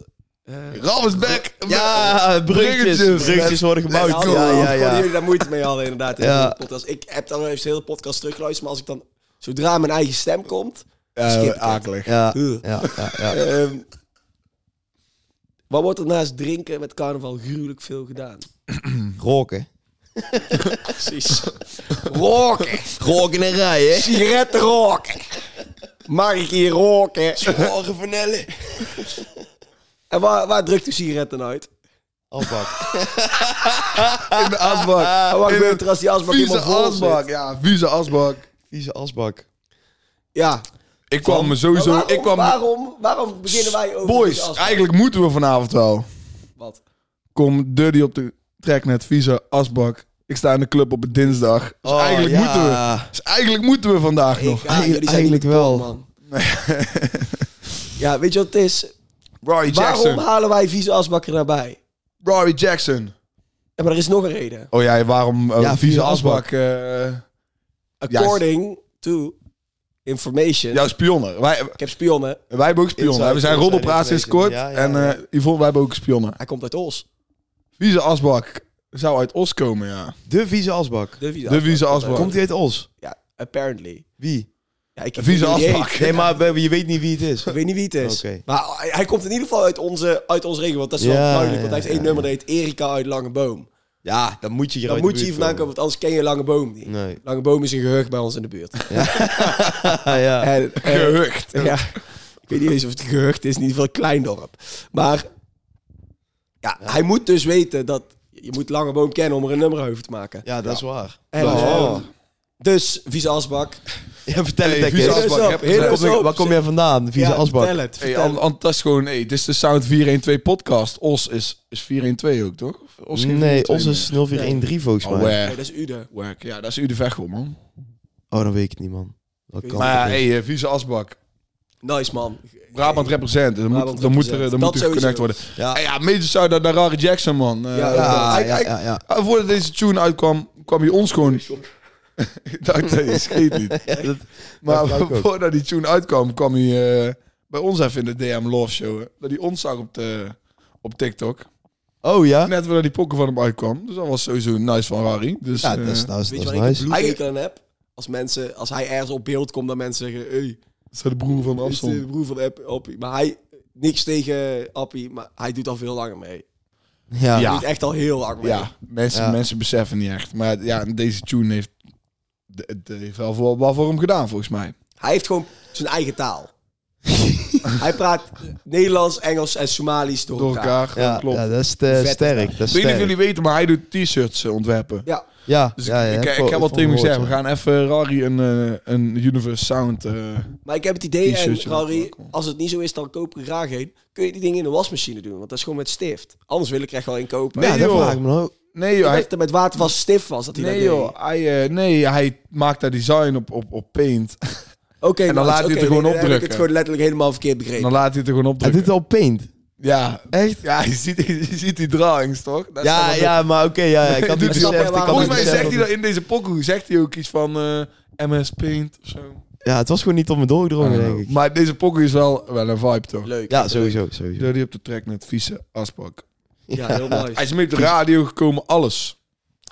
is back! Ja, bruggetjes. Bruggetjes. Worden gebouwd. Ja, Ja, ja, ja, jullie daar moeite mee hadden inderdaad. in Ja. de podcast. Ik heb dan wel eens de hele podcast teruggeluisterd. Maar als ik dan... Zodra mijn eigen stem komt... Het. akelig. Ja, ja, ja, ja. Ehm, wat wordt er naast drinken met carnaval gruwelijk veel gedaan? Roken. Precies. roken. Roken en rijden. Sigaretten roken. Mag ik hier roken? Zware vanille. En waar, waar drukt u sigaretten uit? Afbak. In de asbak. En wat In gebeurt de er als die asbak Vieze helemaal vol asbak. zit? Ja, vieze asbak. Vieze asbak. Ja. Ik kwam me sowieso... waarom, ik kwam waarom, waarom beginnen wij over Boys, deze asbak? eigenlijk moeten we vanavond wel. Wat? Kom Dirty op de track net, vieze asbak. Ik sta in de club op een dinsdag. Dus Oh, eigenlijk, ja. moeten we, dus eigenlijk moeten we vandaag nog. Ik, Eigenlijk- jullie zijn eigenlijk niet wel. man. ja, weet je wat het is? Rory Waarom Jackson. halen wij vieze asbak er naar bij? Rory Jackson. Ja, maar er is nog een reden. Oh ja, waarom uh, Ja, vieze vieze asbak? eh According to information. jouw spionnen. Wij, Ik heb spionnen. wij hebben ook spionnen. Inside- we zijn roddelpraat sinds kort. Ja, ja, en ja. eh Yvonne, wij hebben ook spionnen. Hij komt uit Os. Vieze asbak zou uit Os komen, ja. De vieze asbak. De vieze De vieze asbak. Komt hij uit Os? Ja, apparently. Wie? Ja, ik Een vieze asbak. Nee, maar je weet niet wie het is. Ik weet niet wie het is. Oké. Maar hij, komt in ieder geval uit onze, uit onze regio. Want dat is wel Ja, duidelijk. Want hij ja, heeft één ja. nummer dat heet Erika uit Lange Boom. Ja, dan moet je hier Dan uit de moet je hier vandaan komen. Want anders ken je Lange Boom niet. Nee. Lange Boom is een gehucht bij ons in de buurt. ja. En, eh, Gehucht. ja, ik weet niet eens of het een gehucht is. In ieder geval een klein dorp. Maar ja, hij moet dus weten dat... Je moet Lange Boom kennen om er een nummer over te maken. ja, dat is waar. En. Dus, vieze asbak. Ja, vertel Hey, het vieze asbak, op, heel Waar kom je-. Waar kom je vandaan? Vieze Ja, asbak. Vertel het, Hey, vertel. an, an, dat is gewoon, hey, dit is de Sound 412 podcast. Os is, is 412 ook, toch? Of Os Nee, 412 ons meer? is 0413 volgens Oh, mij. Nee, dat is Ude. Work. Ja, dat is u de Vechel, man. Oh, dan weet ik het niet, man. Dat kan Maar ja, hey, eh, vieze asbak. Nice, man. Brabant represent. Dan Brabant moet, dan moet er, dan Dat moet er geconnect worden. Ja. Hey, ja, major shout-out naar Rari Jackson, man. Eh, Ja, Ja, ja, ja, ja. voordat deze tune uitkwam, kwam hij ons gewoon... ik dacht, nee, scheet niet. Ja, dat- Maar dat voordat die tune uitkwam, kwam hij eh, bij ons even in de DM Love Show. hè. Dat hij ons zag op, de, op TikTok. Oh ja? Net voordat die pokken van hem uitkwam. Dus dat was sowieso nice van Harry. Dus, Ja, eh, dat is, dat is, Weet je dat is ik een nice. bloedhekel aan heb? Als mensen, als hij ergens op beeld komt, dat mensen zeggen... Hey, dat is de broer van is de broer van App- Appie. Maar hij... Niks tegen Appie, maar hij doet al veel langer mee. Ja. Hij doet echt al heel lang mee. Ja, mensen, Ja. mensen beseffen niet echt. Maar ja, deze tune heeft, het heeft wel voor, wel voor hem gedaan, volgens mij. Hij heeft gewoon zijn eigen taal. hij praat Nederlands, Engels en Somalisch door, Door elkaar. elkaar, Ja, klopt. ja, dat is te Vet, sterk. Dat is ik weet niet of sterk. jullie weten, maar hij doet t-shirts eh, ontwerpen. Ja, Ja, Dus ja, ja, ik, ik, heb ik heb al tegen gehoord, gezegd, we gaan even Rari een, eh, een Universe Sound... eh, maar ik heb het idee, en maken. als het niet zo is, dan koop ik er graag een. Kun je die dingen in de wasmachine doen? Want dat is gewoon met stift. Anders wil ik er echt wel een kopen. Nee, Ja, dat vraag ik me nou ook. nee joh, hij, met waterwas stift was dat hij nee, dat deed. joh hij, eh, nee, hij maakt dat design op, op, op Paint. Oké, En dan laat hij het er gewoon nee, dan heb ik opdrukken. het gewoon letterlijk helemaal verkeerd En begrepen. dan laat hij het er gewoon op Hij doet drukken. al paint. Ja, Echt? ja je, ziet, je ziet die drawings, toch? Dat is Ja, ja, maar oké, ja, ik had niet beseft. Ik Volgens mij zegt hij dat- in deze pokoe, zegt hij ook iets van eh, MS Paint of zo. Ja, het was gewoon niet op me doorgedrongen, denk ik. Maar deze pokoe is wel, wel een vibe, toch? Leuk. Ja, sowieso, sowieso. Dirty op de track met vieze aspak. Ja, heel nice. Hij is mee op de radio gekomen, alles.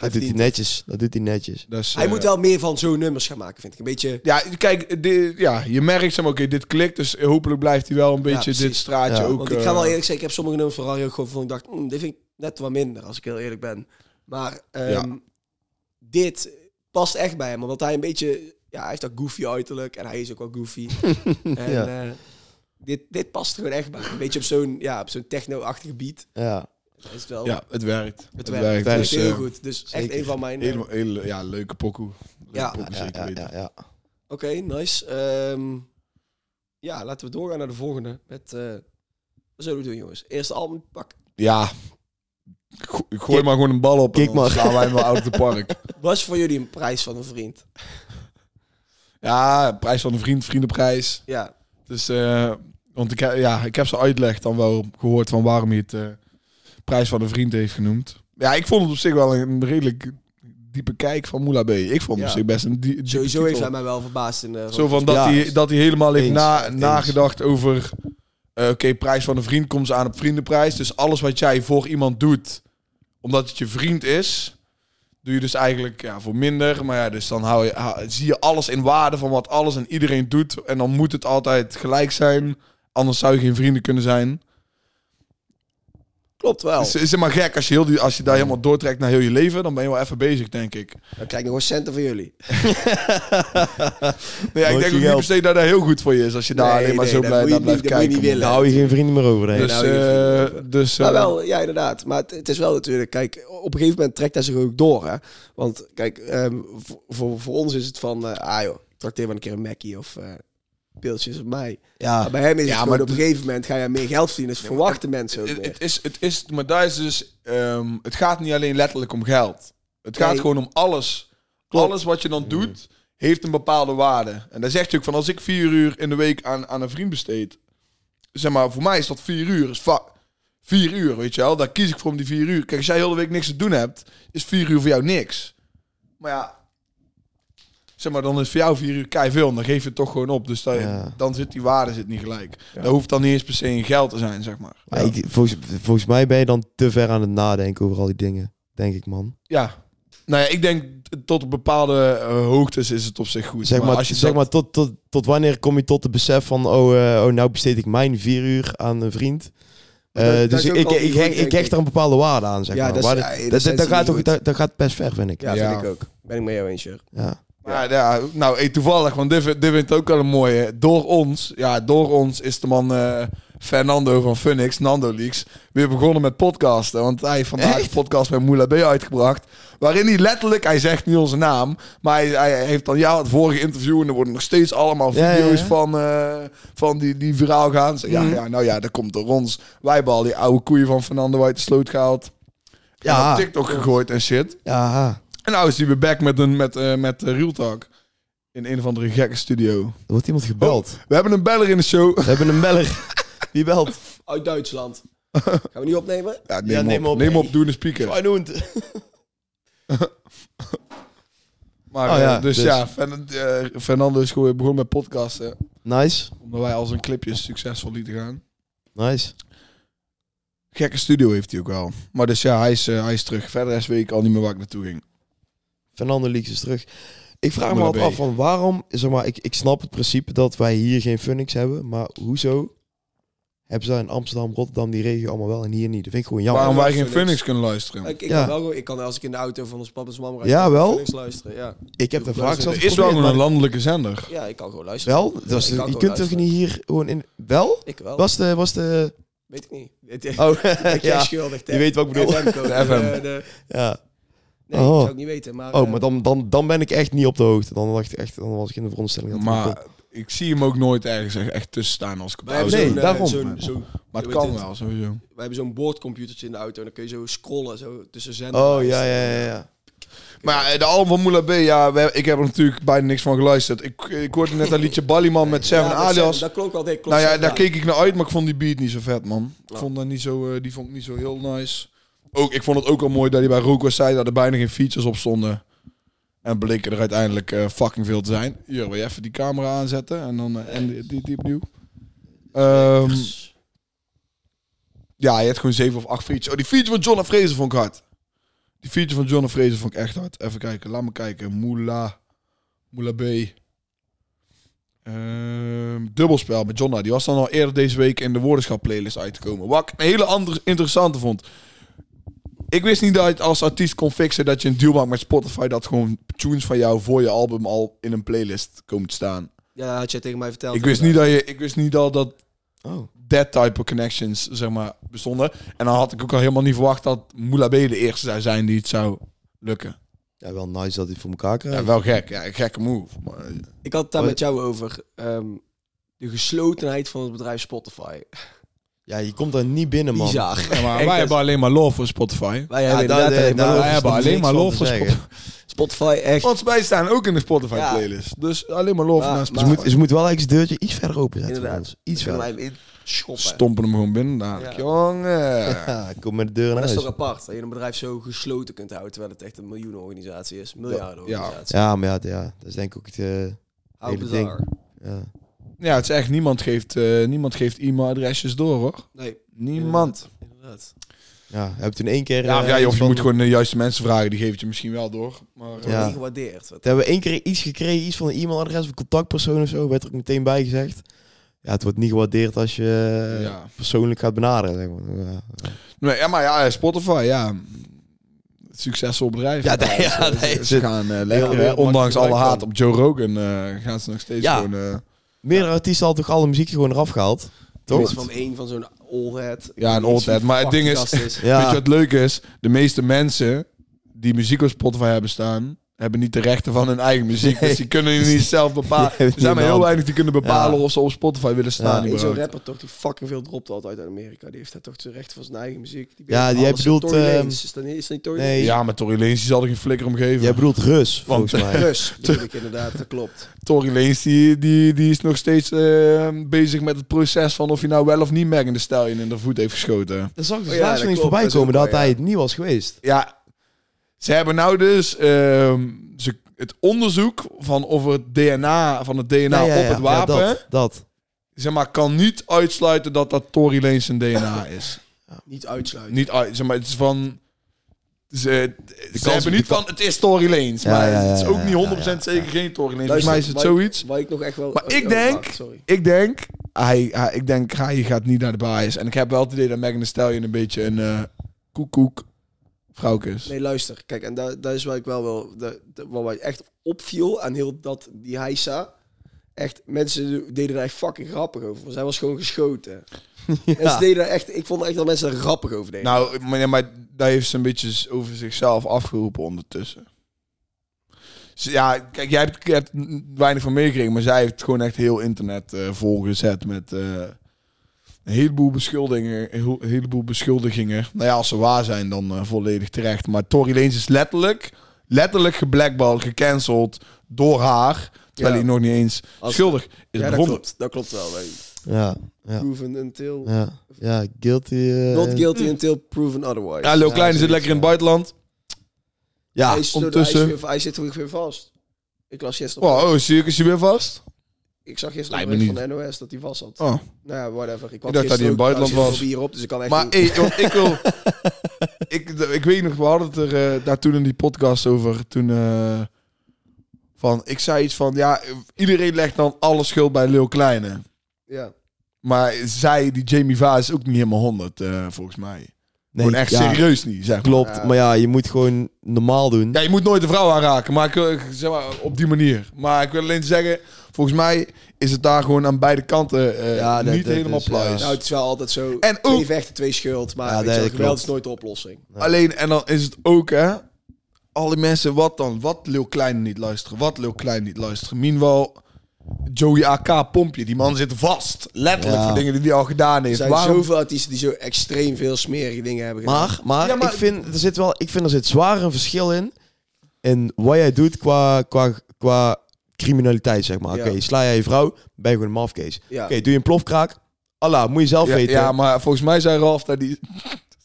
Dat doet hij netjes. Dat doet hij netjes. Dus, Hij eh, moet wel meer van zo'n nummers gaan maken, vind ik. Een beetje... Ja, kijk, ja, je merkt maar, oké, dit klikt, dus hopelijk blijft hij wel een beetje dit straatje Ja. ook. Want ik ga wel eh, eerlijk zeggen, ik heb sommige nummers van Radio gewoon van ik dacht, hm, dit vind ik net wat minder, als ik heel eerlijk ben. Maar ehm, Ja. dit past echt bij hem, omdat hij een beetje, ja, hij heeft dat goofy uiterlijk en hij is ook wel goofy. en Ja. eh, dit, dit past er gewoon echt bij. Een beetje op zo'n, ja, op zo'n techno-achtige beat. Ja. Dat is het wel. Ja, het werkt. het werkt, het werkt, werkt dus, heel eh, goed. Dus echt een van mijn. eh, Hele, hele ja, leuke pokoe. Leuke Ja. pokoe, Ja, zeker ja, weten. ja, ja. Oké, nice. Ehm, ja, laten we doorgaan naar de volgende. Met, eh, wat zullen we doen, jongens? Eerste album pak. Ja. Go- Gooi Kik- maar gewoon een bal op en dan maar. slaan wij hem wel uit het park. Was voor jullie een prijs van een vriend? Ja, prijs van een vriend, vriendenprijs. Ja, Dus, eh, want ik, heb- ja, ik heb zijn uitleg dan wel gehoord van waarom hij het eh, prijs van een vriend heeft genoemd. Ja, ik vond het op zich wel een redelijk diepe kijk van Moula B. Ik vond het Ja. op zich best een die, sowieso heeft titel. hij mij wel verbaasd in de Zo van dat, Ja, hij, dat hij helemaal heeft eens, na, eens. nagedacht over... eh, Oké, prijs van een vriend komt ze aan op vriendenprijs. Dus alles wat jij voor iemand doet, omdat het je vriend is... Doe je dus eigenlijk ja, voor minder. Maar ja, dus dan hou je, zie je alles in waarde van wat alles en iedereen doet. En dan moet het altijd gelijk zijn. Anders zou je geen vrienden kunnen zijn. Klopt wel. Het is, is het maar gek als je, heel die, als je daar helemaal doortrekt naar heel je leven. Dan ben je wel even bezig, denk ik. Dan krijg ik nog wel centen van jullie. Nee, ja, ik denk ook niet per se dat dat heel goed voor je is. Als je daar Nee, alleen maar nee, zo blij, naar blijft dat moet je kijken. niet hou je geen vrienden meer over. Dus, nou, eh, dus Maar eh, wel, ja, inderdaad. Maar het, het is wel natuurlijk, kijk, op een gegeven moment trekt hij zich ook door, hè. Want, kijk, ehm, voor, voor, voor ons is het van, eh ah joh, trakteer maar een keer een Mackie of eh pilsjes op mij. Ja. Maar bij hem is Ja, het gewoon maar op een gegeven moment ga je meer geld verdienen. Dus verwachten mensen ook het, meer. het is, het is, maar daar is dus, ehm, het gaat niet alleen letterlijk om geld. Het gaat Nee. gewoon om alles. Klopt. Alles wat je dan doet, heeft een bepaalde waarde. En dan zegt je ook van, als ik vier uur in de week aan, aan een vriend besteed, zeg maar, voor mij is dat vier uur. Is va- vier uur, weet je wel. Daar kies ik voor om die vier uur. Kijk, als jij heel de week niks te doen hebt, is vier uur voor jou niks. Maar ja, zeg maar, dan is voor jou vier uur kei veel. En dan geef je het toch gewoon op. Dus dan, Ja. dan zit die waarde zit niet gelijk. Dat hoeft dan niet eens per se in geld te zijn, zeg maar. Maar ik, volgens, volgens mij ben je dan te ver aan het nadenken over al die dingen. Denk ik, man. Ja. Nou ja, ik denk tot op bepaalde eh, hoogtes is het op zich goed. Zeg maar, als je zeg dat- maar tot, tot, tot wanneer kom je tot het besef van... Oh, eh, oh nou besteed ik mijn vier uur aan een vriend. Eh, Dat- dus ik, ik, ik, hecht er een bepaalde waarde aan, zeg Ja, maar. dat is- Maar ja, dat- gaat toch, dat, dat gaat best ver, vind ik. Ja, Ja. vind ik ook. Ben ik met jou eens, Jur. Ja. Ja, ja, nou, toevallig, want dit, vind- dit vind ik ook wel een mooie. Door ons, ja, door ons is de man eh, Fernando van Funix, Nando Leaks, weer begonnen met podcasten. Want hij heeft vandaag een podcast met Moula B uitgebracht. Waarin hij letterlijk, hij zegt niet onze naam, maar hij, hij heeft dan ja, het vorige interview en er worden nog steeds allemaal ja, video's ja. van, eh, van die, die viraal gaan. Zeg, Ja, Mhm. ja, nou ja, dat komt door ons. Wij hebben al die oude koeien van Fernando uit de sloot gehaald. Ja. Ja. op TikTok gegooid en shit. Ja, En nou is hij weer back met, een, met, eh, met eh, Real Talk. In een of andere gekke studio. er wordt iemand gebeld. We hebben een beller in de show. We hebben een beller. Wie belt? Uit Duitsland. Gaan we niet opnemen? Ja, neem, Ja, neem op. op. Neem op, doe een speaker. Feyenoord. Maar, Oh eh, ja, dus, dus. ja, Fern- Fernando is gewoon begonnen met podcasten. Nice. Omdat wij al zijn clipjes succesvol lieten gaan. Nice. Gekke studio heeft hij ook wel. Maar dus ja, hij is, hij is terug. Verder is week al niet meer waar ik naartoe ging. Fernando Leaks is terug. Ik vraag me altijd af van waarom, zeg maar, ik, ik snap het principe dat wij hier geen Funix hebben, maar hoezo hebben ze in Amsterdam, Rotterdam die regio allemaal wel en hier niet? Dat vind ik gewoon jammer. Waarom wij geen Phoenix. Phoenix kunnen luisteren. Ik, ik Ja. kan wel gewoon, ik kan als ik in de auto van ons papa's mama rijd, Ja, wel? Phoenix luisteren. Ja. Ik heb er er zelfs Er is wel een landelijke zender. ja, ik kan gewoon luisteren. Wel? Dat is- Ik kan je kunt toch niet hier gewoon in... Wel? Ik wel. Was de... Was de Weet ik niet. Oh, ik ja. schuldig. Je weet wat ik bedoel. De FM. De- de- ja. Nee, Oh. dat zou ik niet weten. Maar, Oh, eh, maar dan, dan, dan ben ik echt niet op de hoogte. Dan, dacht ik echt, dan was ik in de veronderstelling dat Maar ik zie hem ook nooit ergens echt, tussen staan als ik auto Nee, zo'n, eh, daarom. zo'n- zo'n- Maar het kan wel, sowieso. wij hebben zo'n boordcomputertje in de auto en dan kun je zo scrollen zo tussen zenders. Oh, ja, ja, ja. ja. Maar ja, de album van Moula B, ja, we- ik heb er natuurlijk bijna niks van geluisterd. Ik, ik hoorde net dat liedje Ballyman met Seven Ja, Alias. Seven, Dat klonk wel dik. Nou ja, daar keek ik naar uit, maar ik vond die beat niet zo vet, man. Ik vond dat niet zo, eh, die vond ik niet zo heel nice. Ook, ik vond het ook al mooi dat hij bij Roko zei dat er bijna geen features op stonden. En bleken er uiteindelijk eh, fucking veel te zijn. Hier, wil je even die camera aanzetten en dan eh, en die, die, die opnieuw. Ehm, ja, je hebt gewoon zeven of acht features. Oh, die feature van John Fraser vond ik hard. Die feature van John Fraser vond ik echt hard. Even kijken, laat me kijken. Moula, Moula B. Ehm, dubbelspel met Jonna. Die was dan al eerder deze week in de woordenschap playlist uitgekomen. Wat ik een hele andere interessante vond. Ik wist niet dat je als artiest kon fixen dat je een deal maakt met Spotify. Dat gewoon tunes van jou voor je album al in een playlist komen te staan. Ja, had je tegen mij verteld. Ik wist niet dat je, ik wist niet dat dat Oh. that type of connections zeg maar bestonden. En dan had ik ook al helemaal niet verwacht dat Moula B de eerste zou zijn die het zou lukken. Ja, wel nice dat hij het voor elkaar krijgt. Ja, wel gek. Ja, een gekke move. Maar, Ik had het daar Oh, met jou over. ehm, de geslotenheid van het bedrijf Spotify. Ja, je komt daar niet binnen, man. Bizar. ja, maar wij hebben alleen maar love voor Spotify. Wij Ja, hebben daar- inderdaad alleen maar daar wij hebben alleen maar love voor. Spotify echt. Want wij staan ook in de Spotify Ja. playlist. Dus alleen maar love Maar- naar maar- Ze Spotify. moet, ze moet wel eens het deurtje iets verder openzetten. Inderdaad. Iets verder. hem in schoppen. Stompen hem gewoon binnen dadelijk. Ja. Jongen. Ja, kom met de deur naar dat is huis. toch apart, dat je een bedrijf zo gesloten kunt houden, terwijl het echt een miljoenenorganisatie is. Miljardenorganisatie. Ja, maar ja, ja, dat is denk ik ook het... eh, How hele ding. bizar. ja. Ja, het is echt, niemand geeft, eh, niemand geeft e-mailadresjes door hoor. Nee, Niemand. inderdaad. ja, heb je toen één keer... Ja, of, eh, ja, of je moet gewoon de juiste mensen vragen, die geven het je misschien wel door. Maar, eh, Ja. niet gewaardeerd. Wat- Toen hebben we één keer iets gekregen, iets van een e-mailadres of een contactpersoon of zo, werd er ook meteen bij gezegd. Ja, het wordt niet gewaardeerd als je eh, Ja. persoonlijk gaat benaderen. Zeg maar. ja. Nee, ja, maar ja, Spotify, ja. Succesvol bedrijf. Ja, nee, ja, ze, nee, ze ze- gaan eh, lekker. Ondanks alle haat op Joe Rogan eh, gaan ze nog steeds Ja. gewoon... eh, Meerdere artiesten hadden toch alle muziek gewoon eraf gehaald? Toch? van één van zo'n old head. Ja, een old head. Maar het ding is- Ja. Weet je wat leuk is? De meeste mensen die muziek op Spotify hebben staan, hebben niet de rechten van hun eigen muziek. Nee. Dus die kunnen niet zelf bepalen. Er zijn maar heel weinig die kunnen bepalen Ja. of ze op Spotify willen staan. Ja. Zo'n rapper toch die fucking veel dropt altijd uit Amerika. Die heeft hij toch zijn rechten van zijn eigen muziek. Die Ja, die jij bedoelt, Tory ehm, Lanez. Is dat niet, is dat niet Tory nee. Lanez? Ja, maar Tory Lanez die zal er geen flikker om geven. Jij bedoelt Rus, Want- volgens mij. Rus, bedoel ik inderdaad, dat klopt. Tory Lanez die, die, die is nog steeds eh, bezig met het proces van of hij nou wel of niet Megan de Stallion in de voet heeft geschoten. Er zag dus Oh ja, laatst dat niet voorbij dat komen dat hij het niet was geweest. Ja, ze hebben nou dus ehm, ze, het onderzoek van of het DNA van het DNA Ja, ja, ja, op het wapen, dat, dat. zeg maar, kan niet uitsluiten dat dat Tory Lanez zijn DNA is. Niet uitsluiten. niet uit, zeg maar, het is van. Ze, ze hebben niet van het is Tory Lanez, Ja, maar ja, ja, het is ook niet 100% ja, ja, zeker geen Tory Lanez. Volgens mij is het zoiets. Waar ik nog echt wel... Maar ik oh, denk- sorry. Ik denk, hij, hij, ik denk, hij gaat niet naar de bias. En ik heb wel het idee dat Megan Thee Stallion een beetje een eh koekoek Nee, luister. Kijk, en daar, daar is waar ik wel wel... De, echt opviel aan heel dat, die heisa... Echt, mensen deden daar echt fucking grappig over. Zij was gewoon geschoten. En ze deden daar echt... Ik vond echt dat mensen er grappig over deden. Nou, maar, ja, maar daar heeft ze een beetje over zichzelf afgeroepen ondertussen. Ja, kijk, jij hebt, jij hebt weinig van meegekregen, maar zij heeft gewoon echt heel internet eh, volgezet met eh, een heleboel beschuldigingen, een heleboel beschuldigingen. Nou ja, als ze waar zijn, dan eh, volledig terecht. Maar Tory Lanez is letterlijk, letterlijk geblackballed, gecanceld door haar, terwijl Ja. hij nog niet eens Als- schuldig is ja, dat klopt. Dat klopt wel. weet je. Ja, ja, Proven until... ja, ja, guilty. eh, Not guilty until proven otherwise. Ja, Lil Ja, Kleine zit lekker in het buitenland. Ja, hij, ondertussen- Hij, hij zit toch weer vast. Ik las gisteren... Oh, oh is, hij, is hij weer vast? Ik zag gisteren een bericht van de NOS dat hij vast zat. Oh. Nou ja, whatever. Ik, had dacht dat hij in het buitenland was. op, dus ik kan echt Maar niet- ik wil... ik, ik weet nog, we hadden het er eh, daar toen in die podcast over. Toen... eh, van, ik zei iets van, ja, iedereen legt dan alle schuld bij Lil Kleine. Ja. Maar zij, die Jamie Vaas, is ook niet helemaal 100, eh, volgens mij. Nee, Gewoon echt ja, serieus niet, zeg maar. Klopt, Ja. maar ja, je moet gewoon normaal doen. Ja, je moet nooit de vrouw aanraken, maar, ik, wil- zeg maar op die manier. Maar ik wil alleen zeggen, volgens mij is het daar gewoon aan beide kanten eh, Ja, niet dat helemaal pluis. Nou, het is wel altijd zo. En twee ook- vechten, twee schuld. Maar Ja, weet je, is nooit de oplossing. Alleen, en dan is het ook, hè. Alle mensen, wat dan? Wat Lil Klein niet luisteren? Wat Lil Klein niet luisteren? Meanwhile, Joey AK Pompje. Die man zit vast. Letterlijk Ja. voor dingen die hij al gedaan Er heeft. zijn Waarom? zoveel artiesten die zo extreem veel smerige dingen hebben gedaan. Maar, maar, Ja, maar- ik, vind, er zit wel, ik vind er zit zwaar een verschil in. in wat jij doet qua, qua, qua criminaliteit, zeg maar. Ja. Oké, sla jij je vrouw, ben je gewoon een. Ja. Oké, doe je een plofkraak? Allah, moet je zelf Ja, weten. ja, maar volgens mij zei Ralf dat hij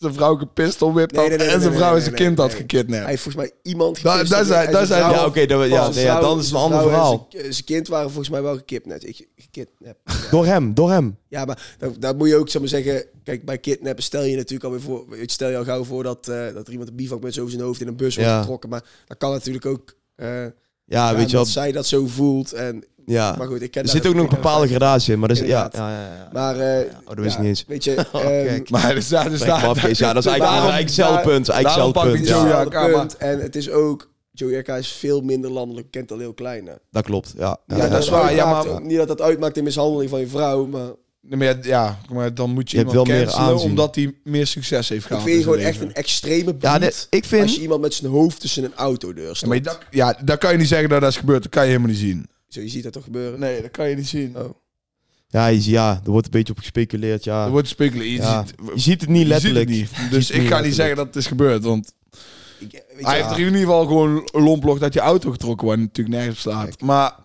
zijn vrouw gepistol whipt Nee, en zijn vrouw nee, zijn kind had gekidnapt. Hij heeft volgens mij iemand Daar- gekist daar en- en daar zijn Ja, oké, dat- ja, zijn dan is het een zijn ander en verhaal. Zijn, zijn kind waren volgens mij wel gekidnapt. Ik, gekidnapt. Ja. Door hem, door hem. Ja, maar dat, dat moet je ook, zeg maar zeggen... Kijk, bij kidnappen stel je natuurlijk alweer voor... Stel je al gauw voor dat, eh, dat er iemand een bivakmuts over zijn hoofd in een bus wordt getrokken. Maar dat kan natuurlijk ook... eh, Ja, weet je wel. dat zij dat zo voelt. En, Ja. Maar goed, ik ken Er daar zit ook nog een bepaalde gradatie in, maar dat is, ja, ja, ja, ja. Maar, eh, Oh, dat ja, niet eens. Weet je, Oh, ehm. Maar dus daar, dus daar, ja, dat is eigenlijk, Daarom- eigenlijk zelfpunt. ik Ja. En het is ook... Joey Eka is veel minder landelijk bekend dan Heel Kleine. dat klopt. Ja, Ja, dat is waar, ja, maar- Niet dat dat uitmaakt in mishandeling van je vrouw, maar... Nee, maar ja, ja, maar dan moet je, iemand wel meer cancelen aanzien. omdat hij meer succes heeft Ik gehad. vind je in zijn gewoon echt een extreme Ja, nee, ik vind... als je iemand met zijn hoofd tussen een autodeur Ja, staat. maar dat, ja, dat kan je niet zeggen dat dat is gebeurd. Dat kan je helemaal niet zien. Zo, je ziet dat toch gebeuren? Nee, dat kan je niet zien. Oh. Ja, je- ja, er wordt een beetje op gespeculeerd, ja. Er wordt speculatie. Je, Ja. ziet, Je ziet het niet letterlijk. het niet. Dus ik ga niet zeggen dat het is gebeurd. Want Ik, weet je, hij heeft er in ieder geval gewoon een lomplog dat je auto getrokken wordt. Natuurlijk nergens op slaat. Maar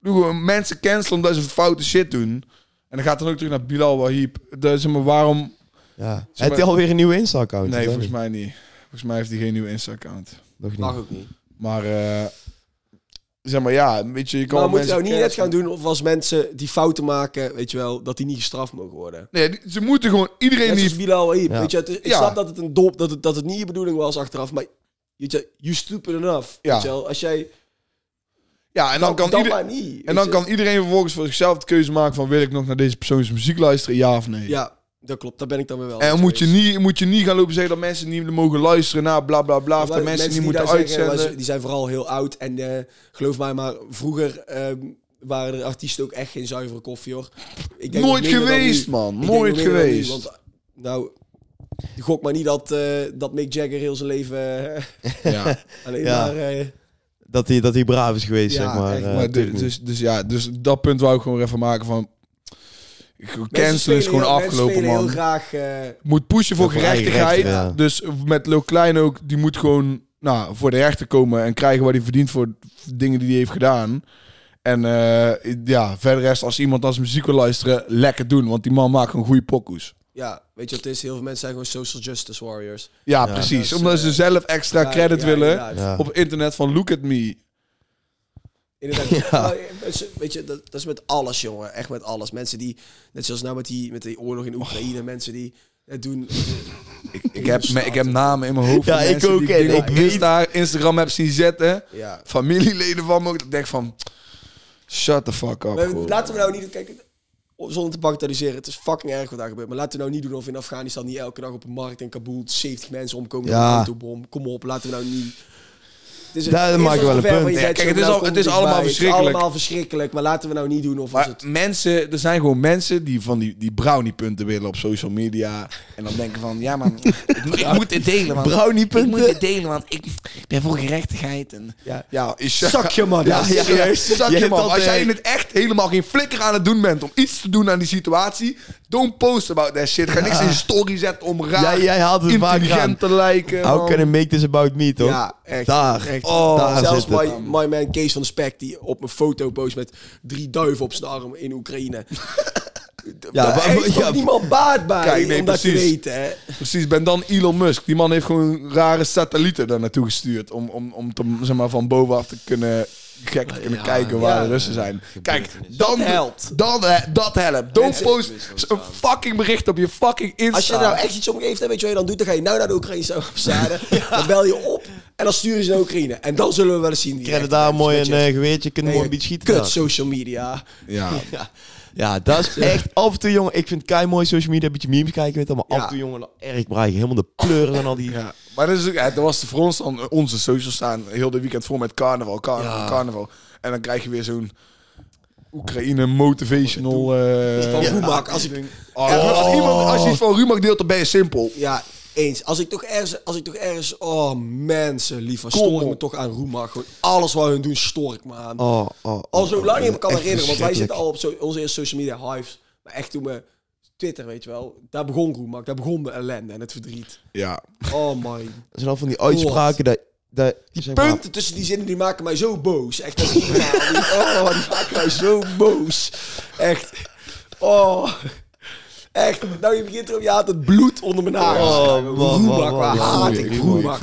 doe gewoon mensen cancelen omdat ze foute shit doen. En dan gaat dan ook terug naar Bilal Wahib. Dus, maar waarom... Ja. Je maar- alweer een nieuwe Insta-account? Nee, volgens niet? mij niet. Volgens mij heeft hij geen nieuwe Insta-account. Nog niet. mag ook niet. Maar, eh, zeg maar, ja, weet je, je kan Maar moet je nou niet net gaan doen of als mensen die fouten maken, weet je wel, dat die niet gestraft mogen worden. Nee, ze moeten gewoon iedereen Net die... zoals Bilal Wahib, Ja. weet je, het is- ik Ja. snap dat het een dop, dat het, dat het niet je bedoeling was achteraf, maar weet je, you stupid enough. Ja. Weet je wel, als jij, Ja, en dan kan, dan ieder- niet. en dan je. kan iedereen vervolgens voor zichzelf de keuze maken van... wil ik nog naar deze persoon zijn muziek luisteren, ja of nee? Ja, dat klopt, daar ben ik dan weer wel. En moet je, niet, moet je niet gaan lopen zeggen dat mensen niet mogen luisteren naar bla bla bla. Of dat mensen, niet die moeten zeggen, uitzenden. die zijn vooral heel oud. En eh, geloof mij maar, vroeger ehm, waren er artiesten ook echt geen zuivere koffie hoor. Ik denk Nooit geweest, nu. man. Nooit nu, geweest. want, nou, gok maar niet dat, eh, dat Mick Jagger heel zijn leven eh, Ja, alleen Ja. maar... Dat hij, dat hij braaf is geweest, Ja, zeg maar. echt. eh, maar dus, dus, dus ja, dus dat punt wou ik gewoon even maken van... Cancelen is gewoon heel- afgelopen, spelen heel man. graag... eh, Moet pushen voor gerechtigheid. ja. Dus met Lil Klein ook, die moet gewoon nou, voor de rechter komen en krijgen wat hij verdient voor dingen die hij heeft gedaan. En eh, ja, verder rest, als iemand als muziek wil luisteren, lekker doen. Want die man maakt gewoon goede pokoes. Ja, weet je wat het is? Heel veel mensen zijn gewoon social justice warriors. Ja, Ja, precies. dus, Omdat eh, ze zelf extra Ja, credit ja, willen op internet van look at me. Inderdaad. Ja. Nou, mensen- weet je, dat, dat is met alles, jongen. Echt met alles. Mensen die, net zoals nou met die, met die oorlog in Oekraïne, mensen die het doen. Ik, ik, heb, me- ik heb namen in mijn hoofd. Ja, van ik mensen ook, Die en ik op Insta, Instagram heb zien zetten. Ja. Familieleden van me. Ik denk van, shut the fuck up. Maar laten we nou niet... Kijk, zonder te bagatelliseren, het is fucking erg wat daar gebeurt. Maar laten we nou niet doen of in Afghanistan niet elke dag op een markt in Kabul 70 mensen omkomen door Ja. een autobom. Kom op, laten we nou niet... Het is Daar maak was wel het een punt. Ja, kijk, het is al- het is allemaal verschrikkelijk. Het is allemaal verschrikkelijk, maar laten we nou niet doen of het... mensen, er zijn gewoon mensen die van die, die brownie punten willen op social media. En dan denken van, ja man, ik, moet- ik moet dit delen. Want, Brownie ik moet punten. dit delen, want ik ben voor gerechtigheid. En, Ja. Zak je man. Ja, ja, ja, zak je man. Als jij eh, in het echt helemaal geen flikker aan het doen bent om iets te doen aan die situatie, don't post about that shit. Ga niks in je story zetten om raar, Jij, jij haalt het intelligent te lijken. How man. can I make this about me, toch? Ja, echt. Daar. Echt. Oh, daar Zelfs my, my man Kees van de Spek die op mijn foto post met drie duiven op zijn arm in Oekraïne. Ja, Daar heeft ja, niemand baat bij Kijk, nee, om dat te weten, hè? Precies, ben dan Elon Musk. Die man heeft gewoon rare satellieten daar naartoe gestuurd. Om, om, om te, zeg maar, van bovenaf te kunnen, gek te kunnen Ja, kijken waar ja. de Russen zijn. Kijk, dan, helpt. Dan, eh, dat helpt. Don't post een fucking bericht op je fucking Insta. Als je er nou echt iets om geeft, hè, weet je wat je dan doet? Dan ga je nou naar de Oekraïnse ambassade. Dan bel je op en dan sturen ze naar Oekraïne. En dan zullen we wel eens zien. wie Krijg je echt daar mooi een je- eh, geweertje, kunnen mooi een beetje schieten. Kut social media. Ja. Ja. ja, dat is echt af en toe, jongen. Ik vind het kei mooi social media, een beetje memes kijken, weet je maar Ja. af en toe, jongen, erg braai. Helemaal de pleuren en al die... Ja. Maar dat, is ook, ja, dat was voor ons dan onze socials staan heel de weekend vol met carnaval, carnaval, Ja. carnaval. En dan krijg je weer zo'n Oekraïne motivational. eh Van ja. Roemak. Als ik, Oh, als, iemand, als je iets van Rumak deelt, dan ben je simpel. ja, eens. Als ik toch ergens, als ik toch ergens, oh mensen, lief, stoor ik me toch aan Roemak. Gewoon alles wat hun doen, stoor ik me aan. Oh, oh, Al zo lang ik me kan herinneren, want wij zitten al op zo, onze eerste social media hives. Maar echt toen we Twitter, weet je wel, daar begon Roemak, daar begon de ellende en het verdriet. Ja. Oh my. Er zijn al van die uitspraken dat De, Die zeg maar, punten tussen die zinnen die maken mij zo boos. Echt, dat is Oh, die maken mij zo boos. Echt. Oh. Echt. Nou, je begint erop, je haalt het bloed onder mijn nagels. Oh, man, man, Roemak, man, waar man. haat ik Roemak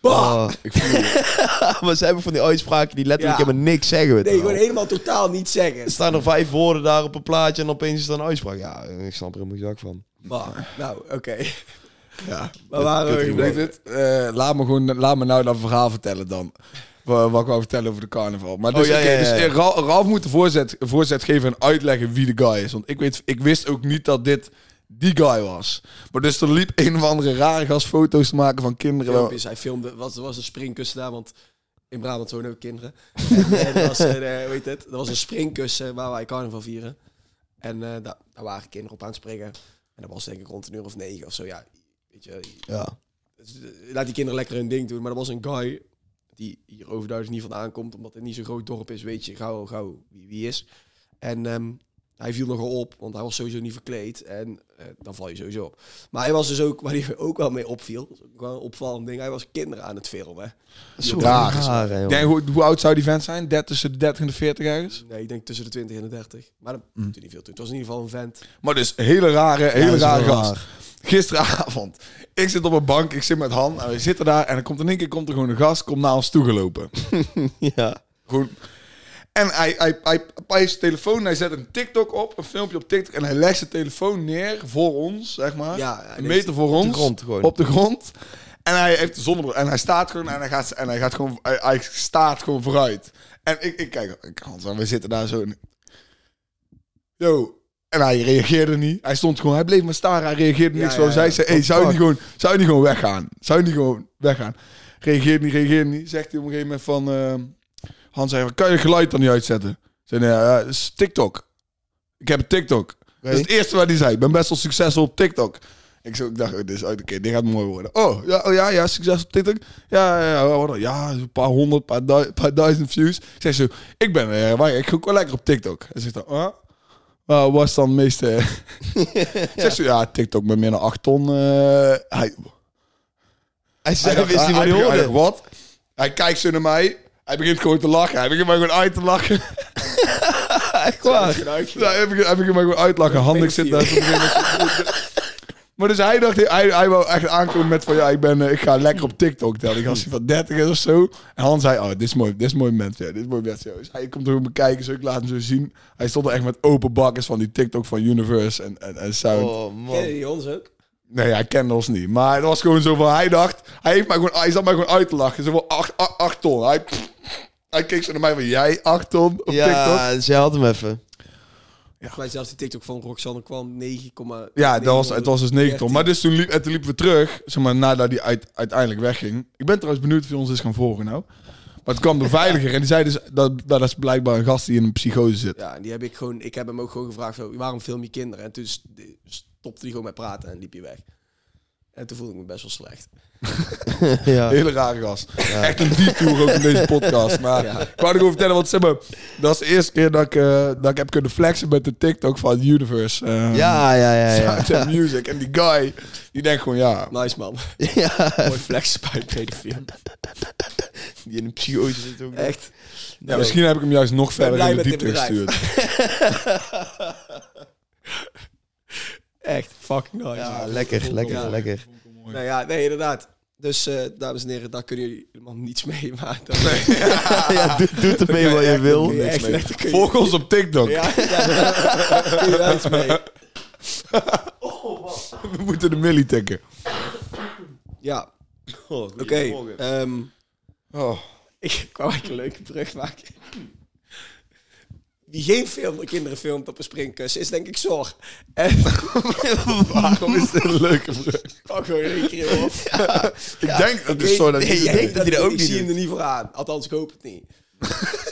Bah! oh. Ik voel het. maar ze hebben van die uitspraken die letterlijk Ja. helemaal niks zeggen. Nee, gewoon helemaal totaal niet zeggen. Er staan er vijf woorden daar op een plaatje en opeens is er een uitspraak. Ja, ik snap er helemaal zak van. Bah. Nou, oké. Ja. Maar waren we... Weet je het? Eh, laat, me gewoon, laat me nou dat verhaal vertellen dan. Wa- Wat ik wou vertellen over de carnaval. Maar dus, Oh, ja, ja, ja, dus ja. eh, Ralf moet de voorzet, voorzet geven en uitleggen wie de guy is. Want ik, weet, ik wist ook niet dat dit die guy was. Maar dus er liep een of andere rare gast foto's te maken van kinderen. filmpjes. Hij filmde, was, er was een springkussen daar, want in Brabant wonen ook kinderen. en, eh, er was, een, eh, weet het, er was een springkussen waar wij carnaval vieren. En eh, daar, daar waren kinderen op aan het springen. En dat was denk ik rond een uur of negen of zo. Ja, weet je, Ja. dus, laat die kinderen lekker hun ding doen. Maar er was een guy die hier overduidelijk niet van aankomt, omdat het niet zo'n groot dorp is, weet je gauw, gauw wie, wie is. En ehm, hij viel nogal op, want hij was sowieso niet verkleed. En eh, dan val je sowieso op. Maar hij was dus ook, waar hij ook wel mee opviel, dat ook wel een opvallend ding, hij was kinderen aan het filmen. Zo raar hè, denk, hoe, hoe oud zou die vent zijn? 30, tussen de 30 en de 40 ergens? Nee, ik denk tussen de 20 en de 30. Maar dat Mm. doet niet veel toe. Het was in ieder geval een vent. Maar dus hele rare, hele dat rare gast. raar. Gisteravond. Ik zit op een bank, ik zit met Han en we zitten daar. En dan komt in één keer komt er gewoon een gast, komt naar ons toegelopen. Ja. Gewoon. En hij, hij, hij, hij heeft zijn telefoon, hij zet een TikTok op, een filmpje op TikTok. En hij legt zijn telefoon neer voor ons, zeg maar. Ja, een meter voor Op ons. de grond gewoon. Op de grond. En hij heeft de zonnebril. En hij staat gewoon. En hij gaat, en hij gaat gewoon. Hij, hij staat gewoon vooruit. En ik, ik kijk. Ik, Hans, en we zitten daar zo. Yo. En hij reageerde niet. Hij stond gewoon. Hij bleef maar staan. Hij reageerde niks. ja. Zij zei: Hey, zou je niet gewoon. Zou je niet gewoon weggaan? Zou je niet gewoon weggaan? Reageert niet, reageert niet. Zegt hij op een gegeven moment van. ehm, Hans zei: Kan je het geluid dan niet uitzetten? Zei: Nee, ja, is TikTok. Ik heb een TikTok. Dat is het eerste wat hij zei. Ik ben best wel succesvol op TikTok. Ik, zo, ik dacht, oh, dit is uit, oké, dit gaat mooi worden. Oh, ja, oh, ja, ja, succes op TikTok. Ja, ja, ja, wat ja, een paar honderd, paar, du- paar duizend views. Ik zeg zo, ik ben, eh, waar, ik ga lekker op TikTok. Hij zegt dan, ah, uh, was dan het meeste... Ik zeg zo, ja, TikTok met meer dan 8 ton. eh, hij, Hij hij hij, niet wat hij, hij hij hoorde. wat? Hij kijkt zo naar mij. Hij begint gewoon te lachen. Hij begint mij gewoon uit te lachen. Echt waar. Ja, heb ik, heb ik hem maar gewoon uitlachen. Handig zit daar. Maar dus hij dacht, hij, hij wou echt aankomen met van ja, ik, ben, eh, ik ga lekker op TikTok tellen. Ik als hij van 30 is of zo. En Han zei, oh, dit is mooi, dit is mooi moment. Ja, dit is mooi moment. Ja. Dus hij komt er ook bekijken, zo ik laat hem zo zien. Hij stond er echt met open bakkers van die TikTok van Universe en, en, en Sound. Oh, man. die ons ook? Nee, hij kende ons niet. Maar het was gewoon zo van, hij dacht, hij, heeft mij gewoon, hij zat mij gewoon uit te lachen. Zo van 8, 8, ton. Hij, hij keek zo naar mij van, jij 8 ton op TikTok? Ja, ze had hem even. Volgens mij zelfs die TikTok van Roxanne kwam 9, Ja, dat was, het was dus 9 ton. 13. Maar dus toen, liep, en toen liepen we terug, zeg maar, nadat hij uit, uiteindelijk wegging. Ik ben trouwens benieuwd of hij ons is gaan volgen nou. Maar het kwam de veiliger en die zei dus, dat, dat is blijkbaar een gast die in een psychose zit. Ja, en die heb ik gewoon, ik heb hem ook gewoon gevraagd, zo, waarom film je kinderen? En toen stopte hij gewoon met praten en liep hij weg. En toen voelde ik me best wel slecht. ja. Hele rare gast. Echt een detour ook in deze podcast. Maar Ja. ik wou gewoon vertellen, want zeg maar, dat is de eerste keer dat ik, eh, dat ik heb kunnen flexen met de TikTok van Universe. eh, Ja, ja, ja, ja. And Music. En die guy, die denkt gewoon, ja, Nice man. ja. Mooi flex bij pedofiel. Die in een psychose zit ook. Echt. ja, misschien heb ik hem juist nog verder in de diepte gestuurd. Echt fucking nice. Ja, lekker, lekker, Ja. lekker. Nou ja, nee, inderdaad. Dus, eh, dames en heren, daar kunnen jullie helemaal niets mee. Maar dat, ja, doe, doe ermee wat je wil. Nee, Niks echt je- Volg ons op TikTok. Ja, ja, daar kun je wel iets mee. We moeten de millie tikken. Ja, Oh, oké. ehm, Oh. ik, ik wou eigenlijk een leuke brug maken. Wie geen film, kinderen filmt op een springkussen, is denk ik zorg. En Waarom is dit een leuke brug? oh, gewoon een keer op. Ik denk dat het Ik zo dat nee, hij dat dat ook ik niet zie hem er niet voor aan. Althans, ik hoop het niet.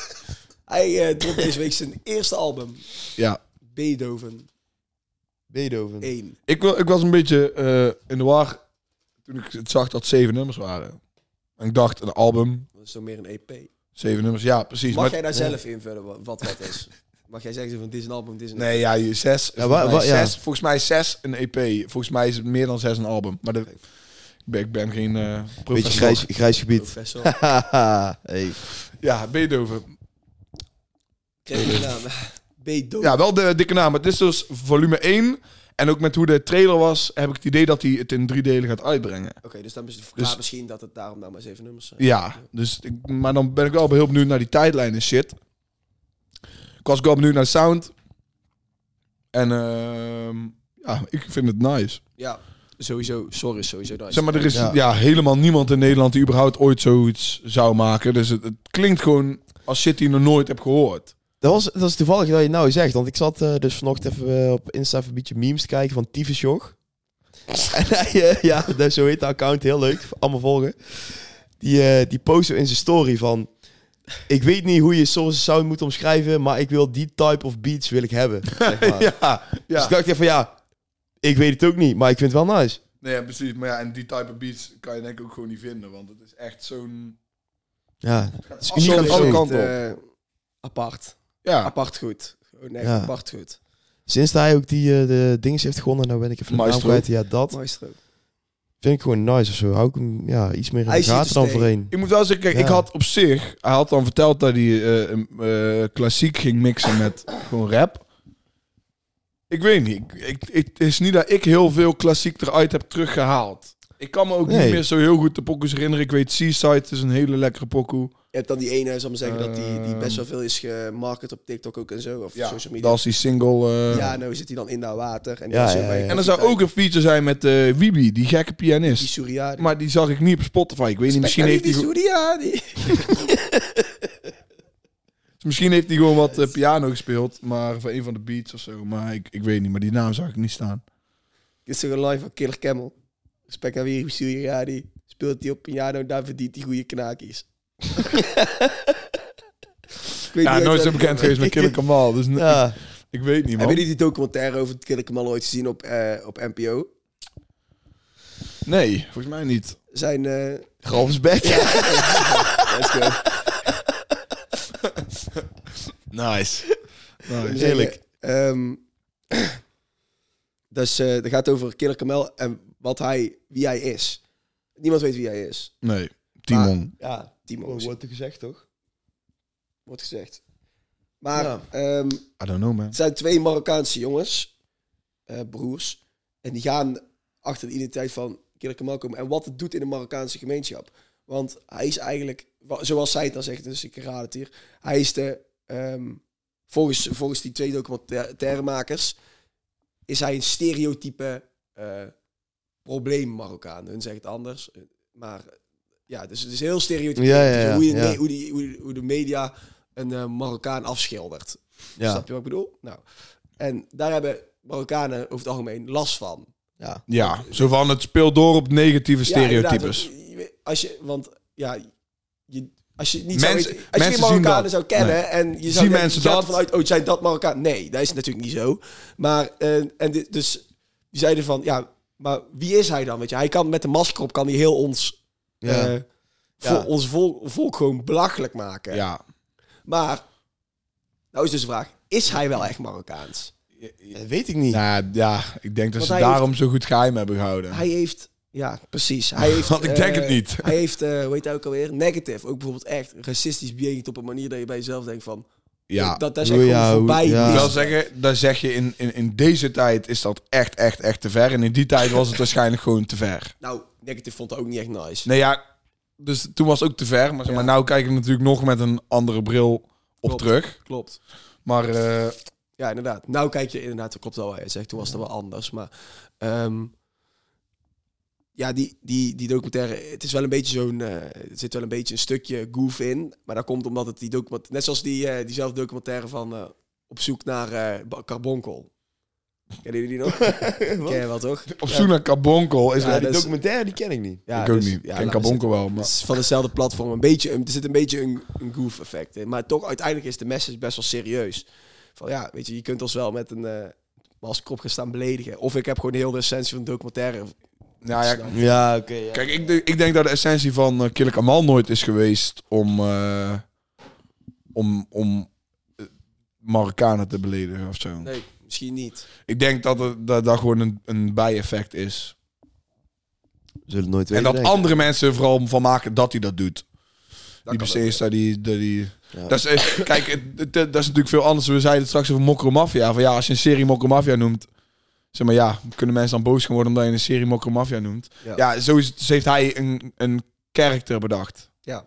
Hij uh, dropt deze week zijn eerste album, Ja. Beethoven Beethoven. 1. Ik, ik was een beetje eh, in de war toen ik het zag dat zeven nummers waren. En ik dacht, een album, Dat is toch meer een EP. Zeven nummers. Ja, precies. Mag Maar- jij daar zelf invullen wat wat, is? Mag jij zeggen van dit is een album, dit is een Nee, ja, je- zes. Ja, volgens, wa- mij wa- ja. zes volgens mij is zes een EP. Volgens mij is het meer dan zes een album. Maar de, ik ben, ik ben geen eh Beetje professor. grijs, grijs gebied. Professor. hey. Ja, Beethoven. Kreeg je de naam. Beethoven. Ja, wel de dikke naam. Het is dus volume 1. En ook met hoe de trailer was, heb ik het idee dat hij het in drie delen gaat uitbrengen. Oké, dus dan is het verklaart Dus- misschien dat het daarom nou maar zeven nummers zijn. Ja, dus ik, maar dan ben ik wel heel benieuwd naar die tijdlijn en shit. Ik was ook wel benieuwd naar de sound. En ehm, ja, ik vind het nice. Ja, sowieso. Sorry, sowieso nice. Zeg maar, er is ja. Ja. helemaal niemand in Nederland die überhaupt ooit zoiets zou maken. Dus het, het klinkt gewoon als shit die je nog nooit hebt gehoord. Dat, was, dat is toevallig dat je nou zegt. Want ik zat eh, dus vanochtend even eh, op Insta even een beetje memes te kijken van Tyfusjog. en hij, eh, ja, dat, zo heet de account. Heel leuk. Allemaal volgen. Die, eh die post in zijn story van... Ik weet niet hoe je source sound moet omschrijven, maar ik wil die type of beats wil ik hebben. Zeg maar. ja, Dus ja. ik dacht even van ja, ik weet het ook niet, maar ik vind het wel nice. Nee, ja, precies. Maar ja, en die type of beats kan je denk ik ook gewoon niet vinden. Want het is echt zo'n... Ja, Het is gaat alle kanten. Eh, apart. Ja, Apart goed. Gewoon echt Ja. apart goed. sinds hij ook die eh, de dinges heeft gewonnen, nou ben ik even de naam Maestro. kwijt. Ja, dat Maestro. vind ik gewoon nice of zo. Hou ik hem ja, iets meer in Hij de ziet gaten dan voorheen. Ik moet wel zeggen, kijk, Ja. ik had op zich... Hij had dan verteld dat hij eh, eh, eh, klassiek ging mixen met gewoon rap. Ik weet niet. Ik, ik, ik- het is niet dat ik heel veel klassiek eruit heb teruggehaald. Ik kan me ook Nee. niet meer zo heel goed de pokoes herinneren. Ik weet, Seaside is een hele lekkere pokoe. Je hebt dan die ene, zal ik maar zeggen, dat die, die Ehm. best wel veel is gemarket op TikTok ook en zo. Of Ja, social media. dat is die single... eh, Ja, nou zit hij dan in dat water. En, die Ja, zo bij-. En er zou ook een feature zijn met eh Wibi, die gekke Die pianist. Suriadi. Maar die zag ik niet op Spotify. Ik weet niet, misschien heeft hij, die Suriadi. misschien heeft hij gewoon wat eh, piano gespeeld. Maar voor een van de beats of zo. Maar ik, ik weet niet, maar die naam zag ik niet staan. Dit is toch een live van Killer Camel. Respect aan wie Suriadi. Speelt hij op piano, daar verdient hij goede knaakjes. Ik weet Ja, niet nooit zo bekend geweest met Killer Kamal. Dus Ja, ik, ik weet niet, man. Hebben jullie die documentaire over Killer Kamal ooit gezien op, eh, op NPO? Nee, volgens mij niet. Zijn... eh let's go. Nice. nice. Heerlijk. Ehm dus eh dat gaat over Killer Kamel en wat hij, wie hij is. Niemand weet wie hij is. Nee, Timon. Ja, Timo Wordt er gezegd, toch? wordt gezegd. Maar Ja. ehm, I don't know, man. het zijn twee Marokkaanse jongens, eh, broers. En die gaan achter de identiteit van Killer Kamal komen. En wat het doet in de Marokkaanse gemeenschap. Want hij is eigenlijk, zoals zij het dan zegt, dus ik raad het hier. Hij is de, ehm, volgens, volgens die twee documentairemakers, is hij een stereotype eh, probleem Marokkaan. Hun zegt het anders. eh, Maar ja, dus het is heel stereotype. Ja, ja, ja, hoe, je, ja. nee, hoe, die, hoe, hoe de media een eh, Marokkaan afschildert. Ja. Snap je wat ik bedoel? Nou, en daar hebben Marokkanen over het algemeen last van. Ja. Ja, zo van het speelt door op negatieve stereotypes. want als je, want ja, je, als je niet Mensen- zou weten, als je geen Marokkanen zou kennen en je zou mensen dat? vanuit, oh, zijn dat Marokkaan? Nee, dat is natuurlijk niet zo. Maar eh, en dit, dus die zeiden van, ja, maar wie is hij dan? Weet je, hij kan met de masker op kan hij heel ons, Ja. eh, Ja. vol- ons volk, volk gewoon belachelijk maken. Ja. Maar nou is dus de vraag, is hij wel echt Marokkaans? Dat weet ik niet. Nou ja, ik denk dat Want ze daarom zo goed geheim hebben gehouden. Hij heeft, ja, precies. Hij heeft, Want ik denk eh, het niet. Hij heeft, eh hoe heet hij ook alweer? Negative. Ook bijvoorbeeld echt racistisch bejegend op een manier dat je bij jezelf denkt van... Ja, dat, dat is echt ja, voorbij. ja. Ik wil zeggen, dat zeg je in, in, in deze tijd is dat echt, echt, echt te ver. En in die tijd was het waarschijnlijk gewoon te ver. Nou, Negative vond dat ook niet echt nice. Nee, ja, dus toen was het ook te ver. Maar, zeg maar Ja. nou kijk ik natuurlijk nog met een andere bril op Klopt. terug. Klopt. Maar eh, Ja, inderdaad. Nou kijk je inderdaad, dat klopt wel wat je zegt. Toen was het wel anders. Maar ehm, ja, die, die, die documentaire, het is wel een beetje zo'n, eh, er zit wel een beetje een stukje goof in. Maar dat komt omdat het die documentaire, net zoals die, eh, diezelfde documentaire van eh, Op zoek naar eh, Ba- Carbonkel. Kennen jullie die nog? Ken je wel toch? op zoek naar Carbonkel is Ja, Ja, die dat is- documentaire die ken ik niet. Ja, ik ook dus- niet. ja, ik ken Carbonkel wel, Het maar... is van dezelfde platform. Een beetje, er zit een beetje een, een goof effect in. Maar toch, uiteindelijk is de message best wel serieus. Van ja, weet je, je kunt ons wel met een eh op gaan staan beledigen. Of ik heb gewoon heel de essentie van de documentaire. Nou ja, Ja, oké. ja. kijk, ik, denk- ik denk dat de essentie van uh, Killer Kamal nooit is geweest om... eh, om, om eh, Marokkanen te beledigen of zo. Nee, misschien niet. Ik denk dat het, dat, dat gewoon een, een bijeffect is. zullen het nooit En weten. dat denk ik. andere mensen er vooral van maken dat hij dat doet. Dat die dat die... Dat, die Ja. dat is, eh, kijk, het- het- dat is natuurlijk veel anders. We zeiden het straks over Mokro Mafia. Van ja, als je een serie Mokro Mafia noemt... Zeg maar ja, kunnen mensen dan boos gaan worden omdat je een serie Mokro Mafia noemt. Ja. Ja, zo is het, dus heeft hij een, een karakter bedacht. Ja.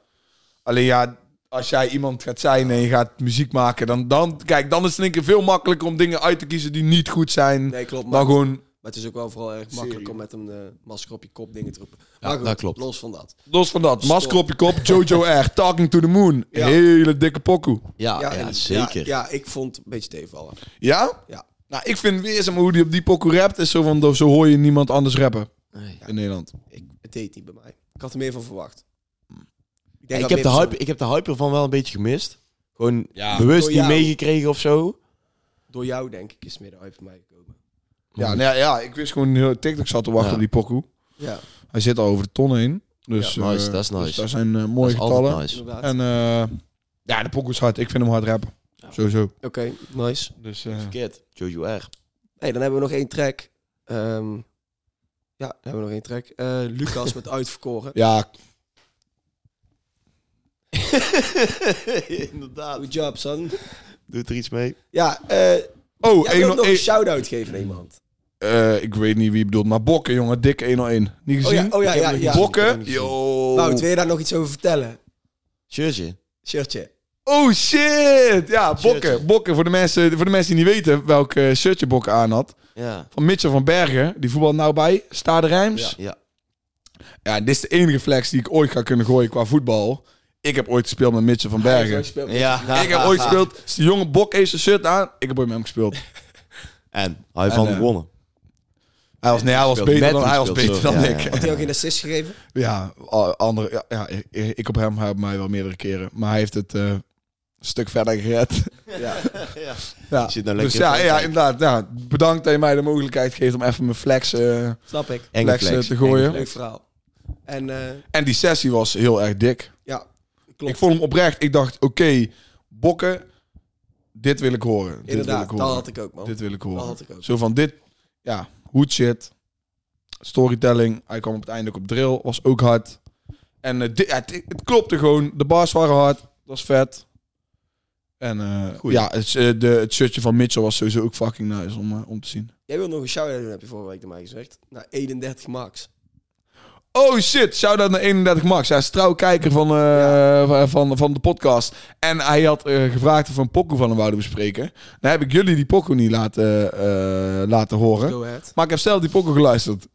Alleen ja, als jij iemand gaat zijn en je gaat muziek maken, dan, dan, kijk, dan is het denk ik veel makkelijker om dingen uit te kiezen die niet goed zijn. Nee, klopt. Maar, dan gewoon, maar het is ook wel vooral erg makkelijk Serie. om met een eh, masker op je kop dingen te roepen. Ja, maar goed, dat klopt. los van dat. los van dat, Stop. masker op je kop, Jojo R, Talking to the Moon. Ja. Hele dikke pokoe. Ja, ja, en- zeker. Ja, ja, ik vond het een beetje tegenvallen. Ja? Ja. Nou, ik vind weer zeg maar, hoe die op die pokoe rapt, is zo van, zo hoor je niemand anders rappen Nee. in Nederland. Ik, het deed niet bij mij. Ik had er meer van verwacht. Ik, Ja, denk ik, dat heb de hype, ik heb de hype ervan wel een beetje gemist. Gewoon Ja, bewust niet jou. meegekregen of zo. Door jou, denk ik, is meer de hype bij mij gekomen. Ja, nou ja, ja, ik wist gewoon heel TikTok zat te wachten Ja. op die pokoe. Ja, Hij zit al over de ton heen. Dus, Ja, nice, eh, dat is nice. Dus daar zijn eh, Dat mooie altijd getallen. nice. En eh, ja, de pokoe is hard. Ik vind hem hard rappen. Sowieso. Oké, nice. Dus, eh, Verkeerd. Jojo R. Hey, dan hebben we nog één track. Ehm, ja, dan hebben we nog één track. Eh, Lucas met Uitverkoren. ja, Inderdaad. Good job, son. Doe er iets mee. Ja, eh Oh, jij wil nog een shout-out geven aan iemand. eh, ik weet niet wie je bedoelt, maar Bokken, jongen. Dikke 101. Niet Oh ja, gezien? oh ja, ja, ja. Bokken? Yo. Wout, wil je daar nog iets over vertellen? Shirtje. Shirtje. Oh shit! Ja, Shirtje. Bokken. Bokken, voor de, mensen, voor de mensen die niet weten welk eh, shirtje Bokken aan had. Ja. Van Mitchell van Bergen. Die voetbal nou bij. Stade Rijms. Ja. Ja. dit is de enige flex die ik ooit ga kunnen gooien qua voetbal. Ik heb ooit gespeeld met Mitchell van Bergen. Ja. Ik heb ooit gespeeld. Die jonge Bok heeft zijn shirt aan. Ik heb ooit met hem gespeeld. En hij heeft van eh, gewonnen. Hij was, nee, hij was Speelt beter met dan, hem hij was gespeeld, beter dan Ja, ik. Had hij ook geen assist gegeven? Ja, a- andere, ja, ja, ik- ik op hem, hij op mij wel meerdere keren. Maar hij heeft het eh, een stuk verder gered. Ja. ja. Ja. Je zit nou Dus ja, ja, Frankrijk. inderdaad. Ja, bedankt dat je mij de mogelijkheid geeft om even mijn flex, eh, Snap ik. Enge flex, eh, flex. te gooien. Leuk verhaal. En eh, En die sessie was heel erg dik. ja, klopt. Ik vond hem oprecht. Ik dacht, oké, bokken, dit wil ik horen. Dit wil Inderdaad, ik dat horen. had ik ook, man. Dit wil ik horen. Dat had ik ook. Zo van dit, ja, hoed shit. Storytelling. Hij kwam op het einde ook op drill. Was ook hard. En eh, dit, ja, het, het klopte gewoon. De bars waren hard. Dat was vet. En eh, ja, het, eh, de, het shirtje van Mitchell was sowieso ook fucking nice om, om te zien. Jij wil nog een shout-out doen, heb je vorige week tegen mij gezegd. Nou, 31 max. Oh shit, shout-out naar 31 Max. Hij is trouw kijker van, eh, van, van, van de podcast. En hij had eh, gevraagd of we een pokoe van hem wouden bespreken. Dan heb ik jullie die pokoe niet laten, eh, laten horen. Maar ik heb zelf die pokoe geluisterd.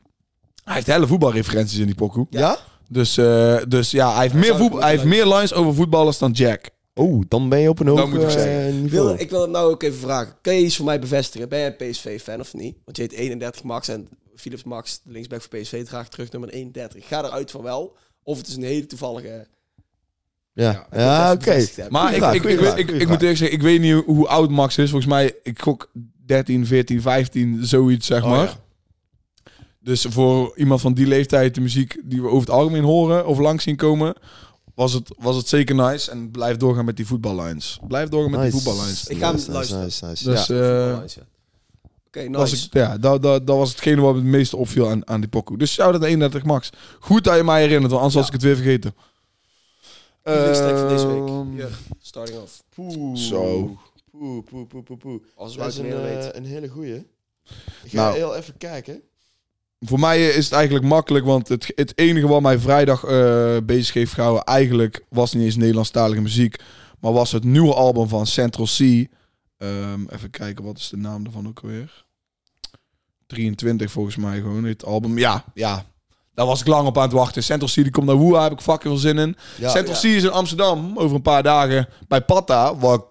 Hij heeft hele voetbalreferenties in die pokoe. Ja? Dus, eh, dus ja, hij heeft, meer, voetbal, hij heeft meer lines over voetballers dan Jack. Oh, dan ben je op een hoog moet ik zeggen. Ik niveau. wil, ik wil het nou ook even vragen. Kan je iets voor mij bevestigen? Ben jij een PSV-fan of niet? Want je heet 31 Max en Philips Max, de linksback voor PSV, draagt terug nummer 31. Ik ga eruit van wel. Of het is een hele toevallige... ja, ja, oké. Maar ik, vraag, ik, ik, vraag, ik, ik, goeie moet eerlijk zeggen, ik weet niet hoe, oud Max is. Volgens mij, ik gok 13, 14, 15, zoiets zeg Oh, maar. ja. Dus voor iemand van die leeftijd, de muziek die we over het algemeen horen of langs zien komen, was het, was het zeker nice. En blijf doorgaan met die voetballines. Blijf doorgaan met die voetballines. Ik ga hem Nice, nice, luisteren. nice, nice. Dus, ja. Was ik, ja, dat, dat, dat was hetgene wat me het meeste opviel aan, aan die pokoe. Dus shout-out naar 31 Max. Goed dat je mij herinnert, want anders Ja. was ik het weer vergeten. Van deze week. Ehm, starting off. Poeh. Zo. Poeh, poeh, poeh, poeh, poeh. Als Dat is een, eh, weet. een hele goeie. Ik ga Nou. heel even kijken. Voor mij is het eigenlijk makkelijk, want het, het enige wat mij vrijdag eh, bezig heeft gehouden, eigenlijk was niet eens Nederlandstalige muziek, maar was het nieuwe album van Central C. Ehm, even kijken, wat is de naam ervan ook alweer? 23 volgens mij gewoon, het album. Ja, ja. Daar was ik lang op aan het wachten. Central C die komt naar Woeha, heb ik fucking veel zin in. Ja, Central ja. Is in Amsterdam over een paar dagen bij Patta, wat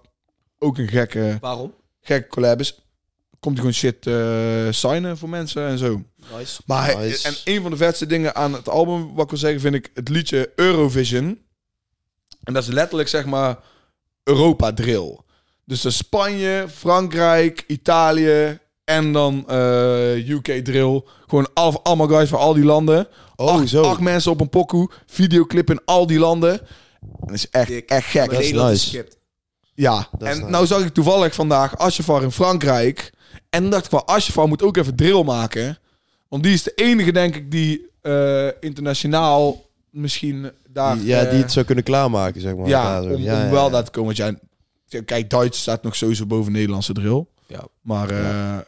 ook een gekke, Waarom? gekke collab is. Komt hij gewoon shit eh, signen voor mensen en zo. Nice. Maar Nice. en een van de vetste dingen aan het album, wat ik wil zeggen, vind ik het liedje Eurovision. En dat is letterlijk zeg maar Europa drill. Dus Spanje, Frankrijk, Italië en dan eh, UK drill. Gewoon al, allemaal guys van al die landen. Oh, acht, zo. acht mensen op een pokoe. Videoclip in al die landen. Dat is echt, Dik. echt gek. Dat is nice. Ja, Dat is en nice. nou zag ik toevallig vandaag Asjefar in Frankrijk. En dan dacht ik van, Asjefar moet ook even drill maken. Want die is de enige, denk ik, die eh, internationaal misschien daar... ja, die eh, het zou kunnen klaarmaken, zeg maar. ja, om, Ja, om ja, wel ja. daar te komen. Want jij, kijk, Duits staat nog sowieso boven Nederlandse drill. Ja. Maar eh,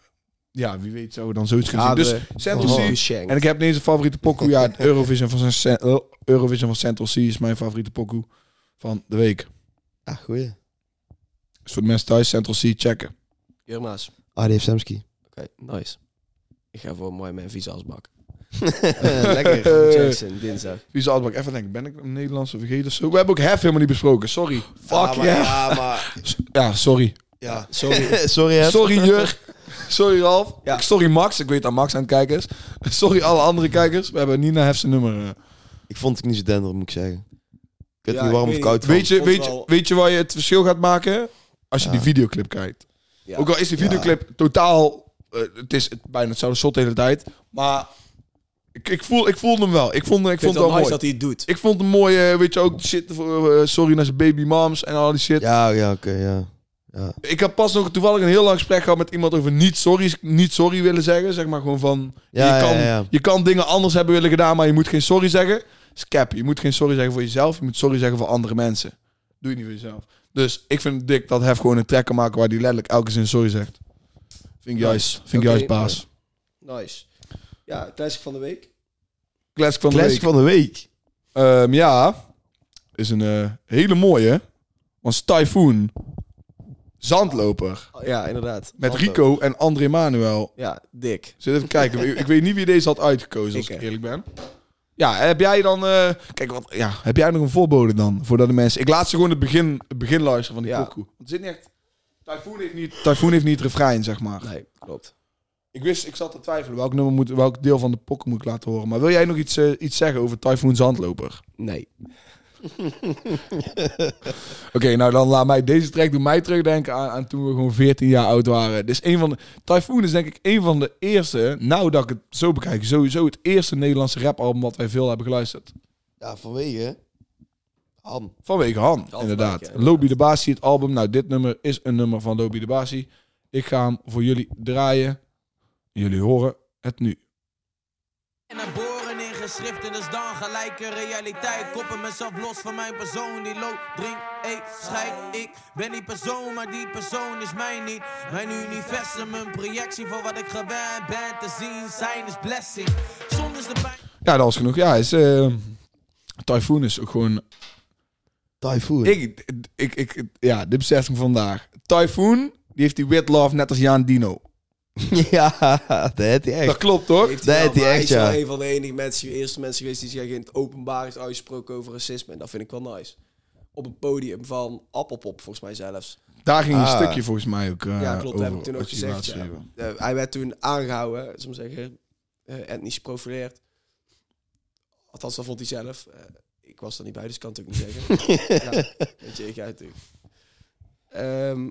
ja, wie weet zou we dan zoiets gaan Ja, zien. Dus de- Central Oh, geschenkt. En ik heb deze favoriete pokoe. Ja, Eurovision van, zijn, eh, Eurovision van Central C is mijn favoriete pokoe van de week. Ah, goeie. Dus voor de mensen thuis, Central C checken. Jurma's. ADF Samski. Oké, nice. Ik ga voor mooi mijn visaasbak. Lekker. Jackson, dinsdag. Wie zal het even denken, ben ik een Nederlandse vergeten of zo? We hebben ook Hef helemaal niet besproken, sorry. Fuck ja, maar, yeah. ja, maar... Ja, sorry. Ja. Sorry. Sorry, hè. Sorry Jur. Sorry Ralf. Ja. Sorry Max, ik weet dat Max aan het kijken is. Sorry alle andere kijkers, we hebben niet naar zijn nummer. eh. Ik vond het niet zo dender, moet ik zeggen. Ik weet Ja, niet warm ik of weet koud van. Weet je, vond weet, je, wel- weet je waar je het verschil gaat maken? Als je Ja. die videoclip kijkt. Ja. Ook al is die videoclip totaal... eh, het is het, bijna hetzelfde shot de hele tijd. Maar ik, ik, voel, ik voelde hem wel. Ik vond, ik Ik vond het wel het wel nice mooi. dat hij het doet. Ik vond hem mooi, eh, weet je ook, shit voor eh, sorry naar zijn baby moms en al die shit. Ja, ja, oké, ja. Ja. Ik heb pas nog toevallig een heel lang gesprek gehad met iemand over niet sorry, niet sorry willen zeggen. Zeg maar gewoon van, Ja, je, kan, ja, je kan dingen anders hebben willen gedaan, maar je moet geen sorry zeggen. Scap, je moet geen sorry zeggen voor jezelf, je moet sorry zeggen voor andere mensen. Doe je niet voor jezelf. Dus ik vind het dik dat Hef gewoon een track kan maken waar hij letterlijk elke zin sorry zegt. Vind ik juist, vind ik juist baas. Nice. Ja, classic van de week. Classic van de Classic week. van de week. Ehm, ja, is een eh, hele mooie. Was Typhoon. Zandloper. Oh, Ja, inderdaad. Met. Rico en André Manuel. Ja, dik. Zit even kijken. ik, weet niet wie deze had uitgekozen, als Ik, eerlijk ben. Ja, heb jij dan... eh, kijk, wat, ja, heb jij nog een voorbode dan? Voordat de mensen... Ik laat ze gewoon het begin, het begin luisteren van die Ja. pokoe. Want zit niet echt... Typhoon heeft niet, Typhoon heeft niet het refrein, zeg maar. Nee, klopt. Ik wist, ik zat te twijfelen. Welk, nummer moet, welk deel van de pokoe moet ik laten horen? Maar wil jij nog iets, eh, iets zeggen over Typhoon Zandloper? Nee. Oké, nou dan laat mij deze track doen mij terugdenken aan, aan toen we gewoon 14 jaar oud waren. Dit is een van de Typhoon is denk ik een van de eerste, nou dat ik het zo bekijk, sowieso het eerste Nederlandse rapalbum wat wij veel hebben geluisterd. Ja, vanwege... Han. Vanwege Han, Van inderdaad. Ja, inderdaad. Lobby de Basie, het album. Nou, dit nummer is een nummer van Lobby de Basie. Ik ga hem voor jullie draaien. Jullie horen het nu. En geboren in geschriften, dus dan gelijke realiteit. Koppen mezelf los van mijn persoon. Die loopt, drink, eet, scheid. Ik ben die persoon, maar die persoon is mij niet. Mijn universum, een projectie van wat ik gewend ben te zien. Zijn is blessing. Zonder de pijn. Ja, dat was genoeg. Ja, is, eh Typhoon is ook gewoon... Typhoon. Ik, ik, ik, ja, dit besef ik vandaag. Typhoon, die heeft die wit love net als Jan Dino. ja, dat heeft hij echt. Dat klopt, toch? Heeft Dat hij, wel, heeft hij echt, is wel een van de enige mensen, eerste mensen geweest die zich in het openbaar heeft uitgesproken over racisme. En dat vind ik wel nice. Op een podium van Appelpop, volgens mij zelfs. Daar ging een Ah. stukje volgens mij ook uh, Ja, klopt, dat heb ik over, toen ook gezegd, ja. Eh, hij werd toen aangehouden, zullen we zeggen, eh, etnisch geprofileerd. Althans, dat vond hij zelf. Eh, ik was er niet bij, dus kan het ook niet zeggen. ja, weet je, ik ga het natuurlijk. Ehm,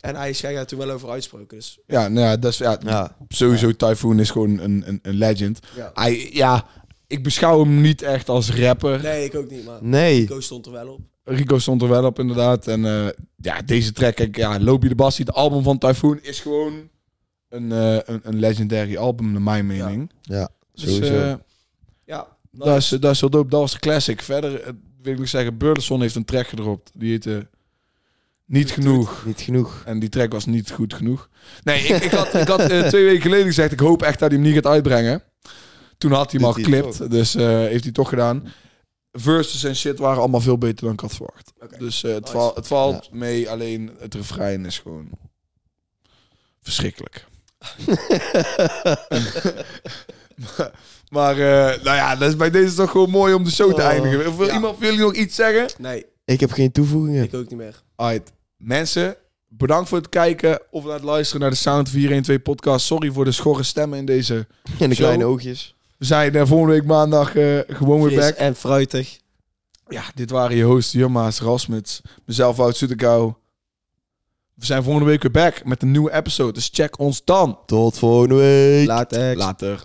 en hij schijnt daar toen wel over uitsproken. Dus Ja, nou ja, dat is, ja, Ja. sowieso Typhoon is gewoon een, een, een legend. ja. Hij, ja, ik beschouw hem niet echt als rapper. Nee, ik ook niet, maar Nee. Nico stond er wel op. Rico stond er wel op inderdaad. En eh, ja, deze track, kijk, ja, Loop je de Bassie, het album van Typhoon, is gewoon een, eh, een, een legendary album, naar mijn mening. Ja, Dus sowieso. eh, Ja, dat, is, dat is heel dope. Dat was de classic. Verder wil ik zeggen, Burleson heeft een track gedropt. Die heette Niet Genoeg. Niet genoeg. En die track was niet goed genoeg. Nee, ik, ik had, ik had eh, twee weken geleden gezegd, ik hoop echt dat hij hem niet gaat uitbrengen. Toen had hij hem al geklipt, dus eh, heeft hij toch gedaan. Verses en shit waren allemaal veel beter dan ik had verwacht. Dus eh, het, Nice. val- het valt mee, alleen het refrein is gewoon verschrikkelijk. maar eh, nou ja, dat is bij deze toch gewoon mooi om de show te Oh, eindigen. Of wil ja. iemand wil jullie nog iets zeggen? Nee, Ik heb geen toevoegingen. ik ook niet meer. Alright. Mensen, bedankt voor het kijken of naar het luisteren naar de Sound 412 podcast. Sorry voor de schorre stemmen in deze. En de Show. kleine oogjes. We zijn eh, volgende week maandag eh, gewoon weer back. en fruitig. Ja, dit waren je hosts Jumma's, Rasmuts, mezelf Wout Soetekau. We zijn volgende week weer back met een nieuwe episode, dus check ons dan. Tot volgende week. Later. Later.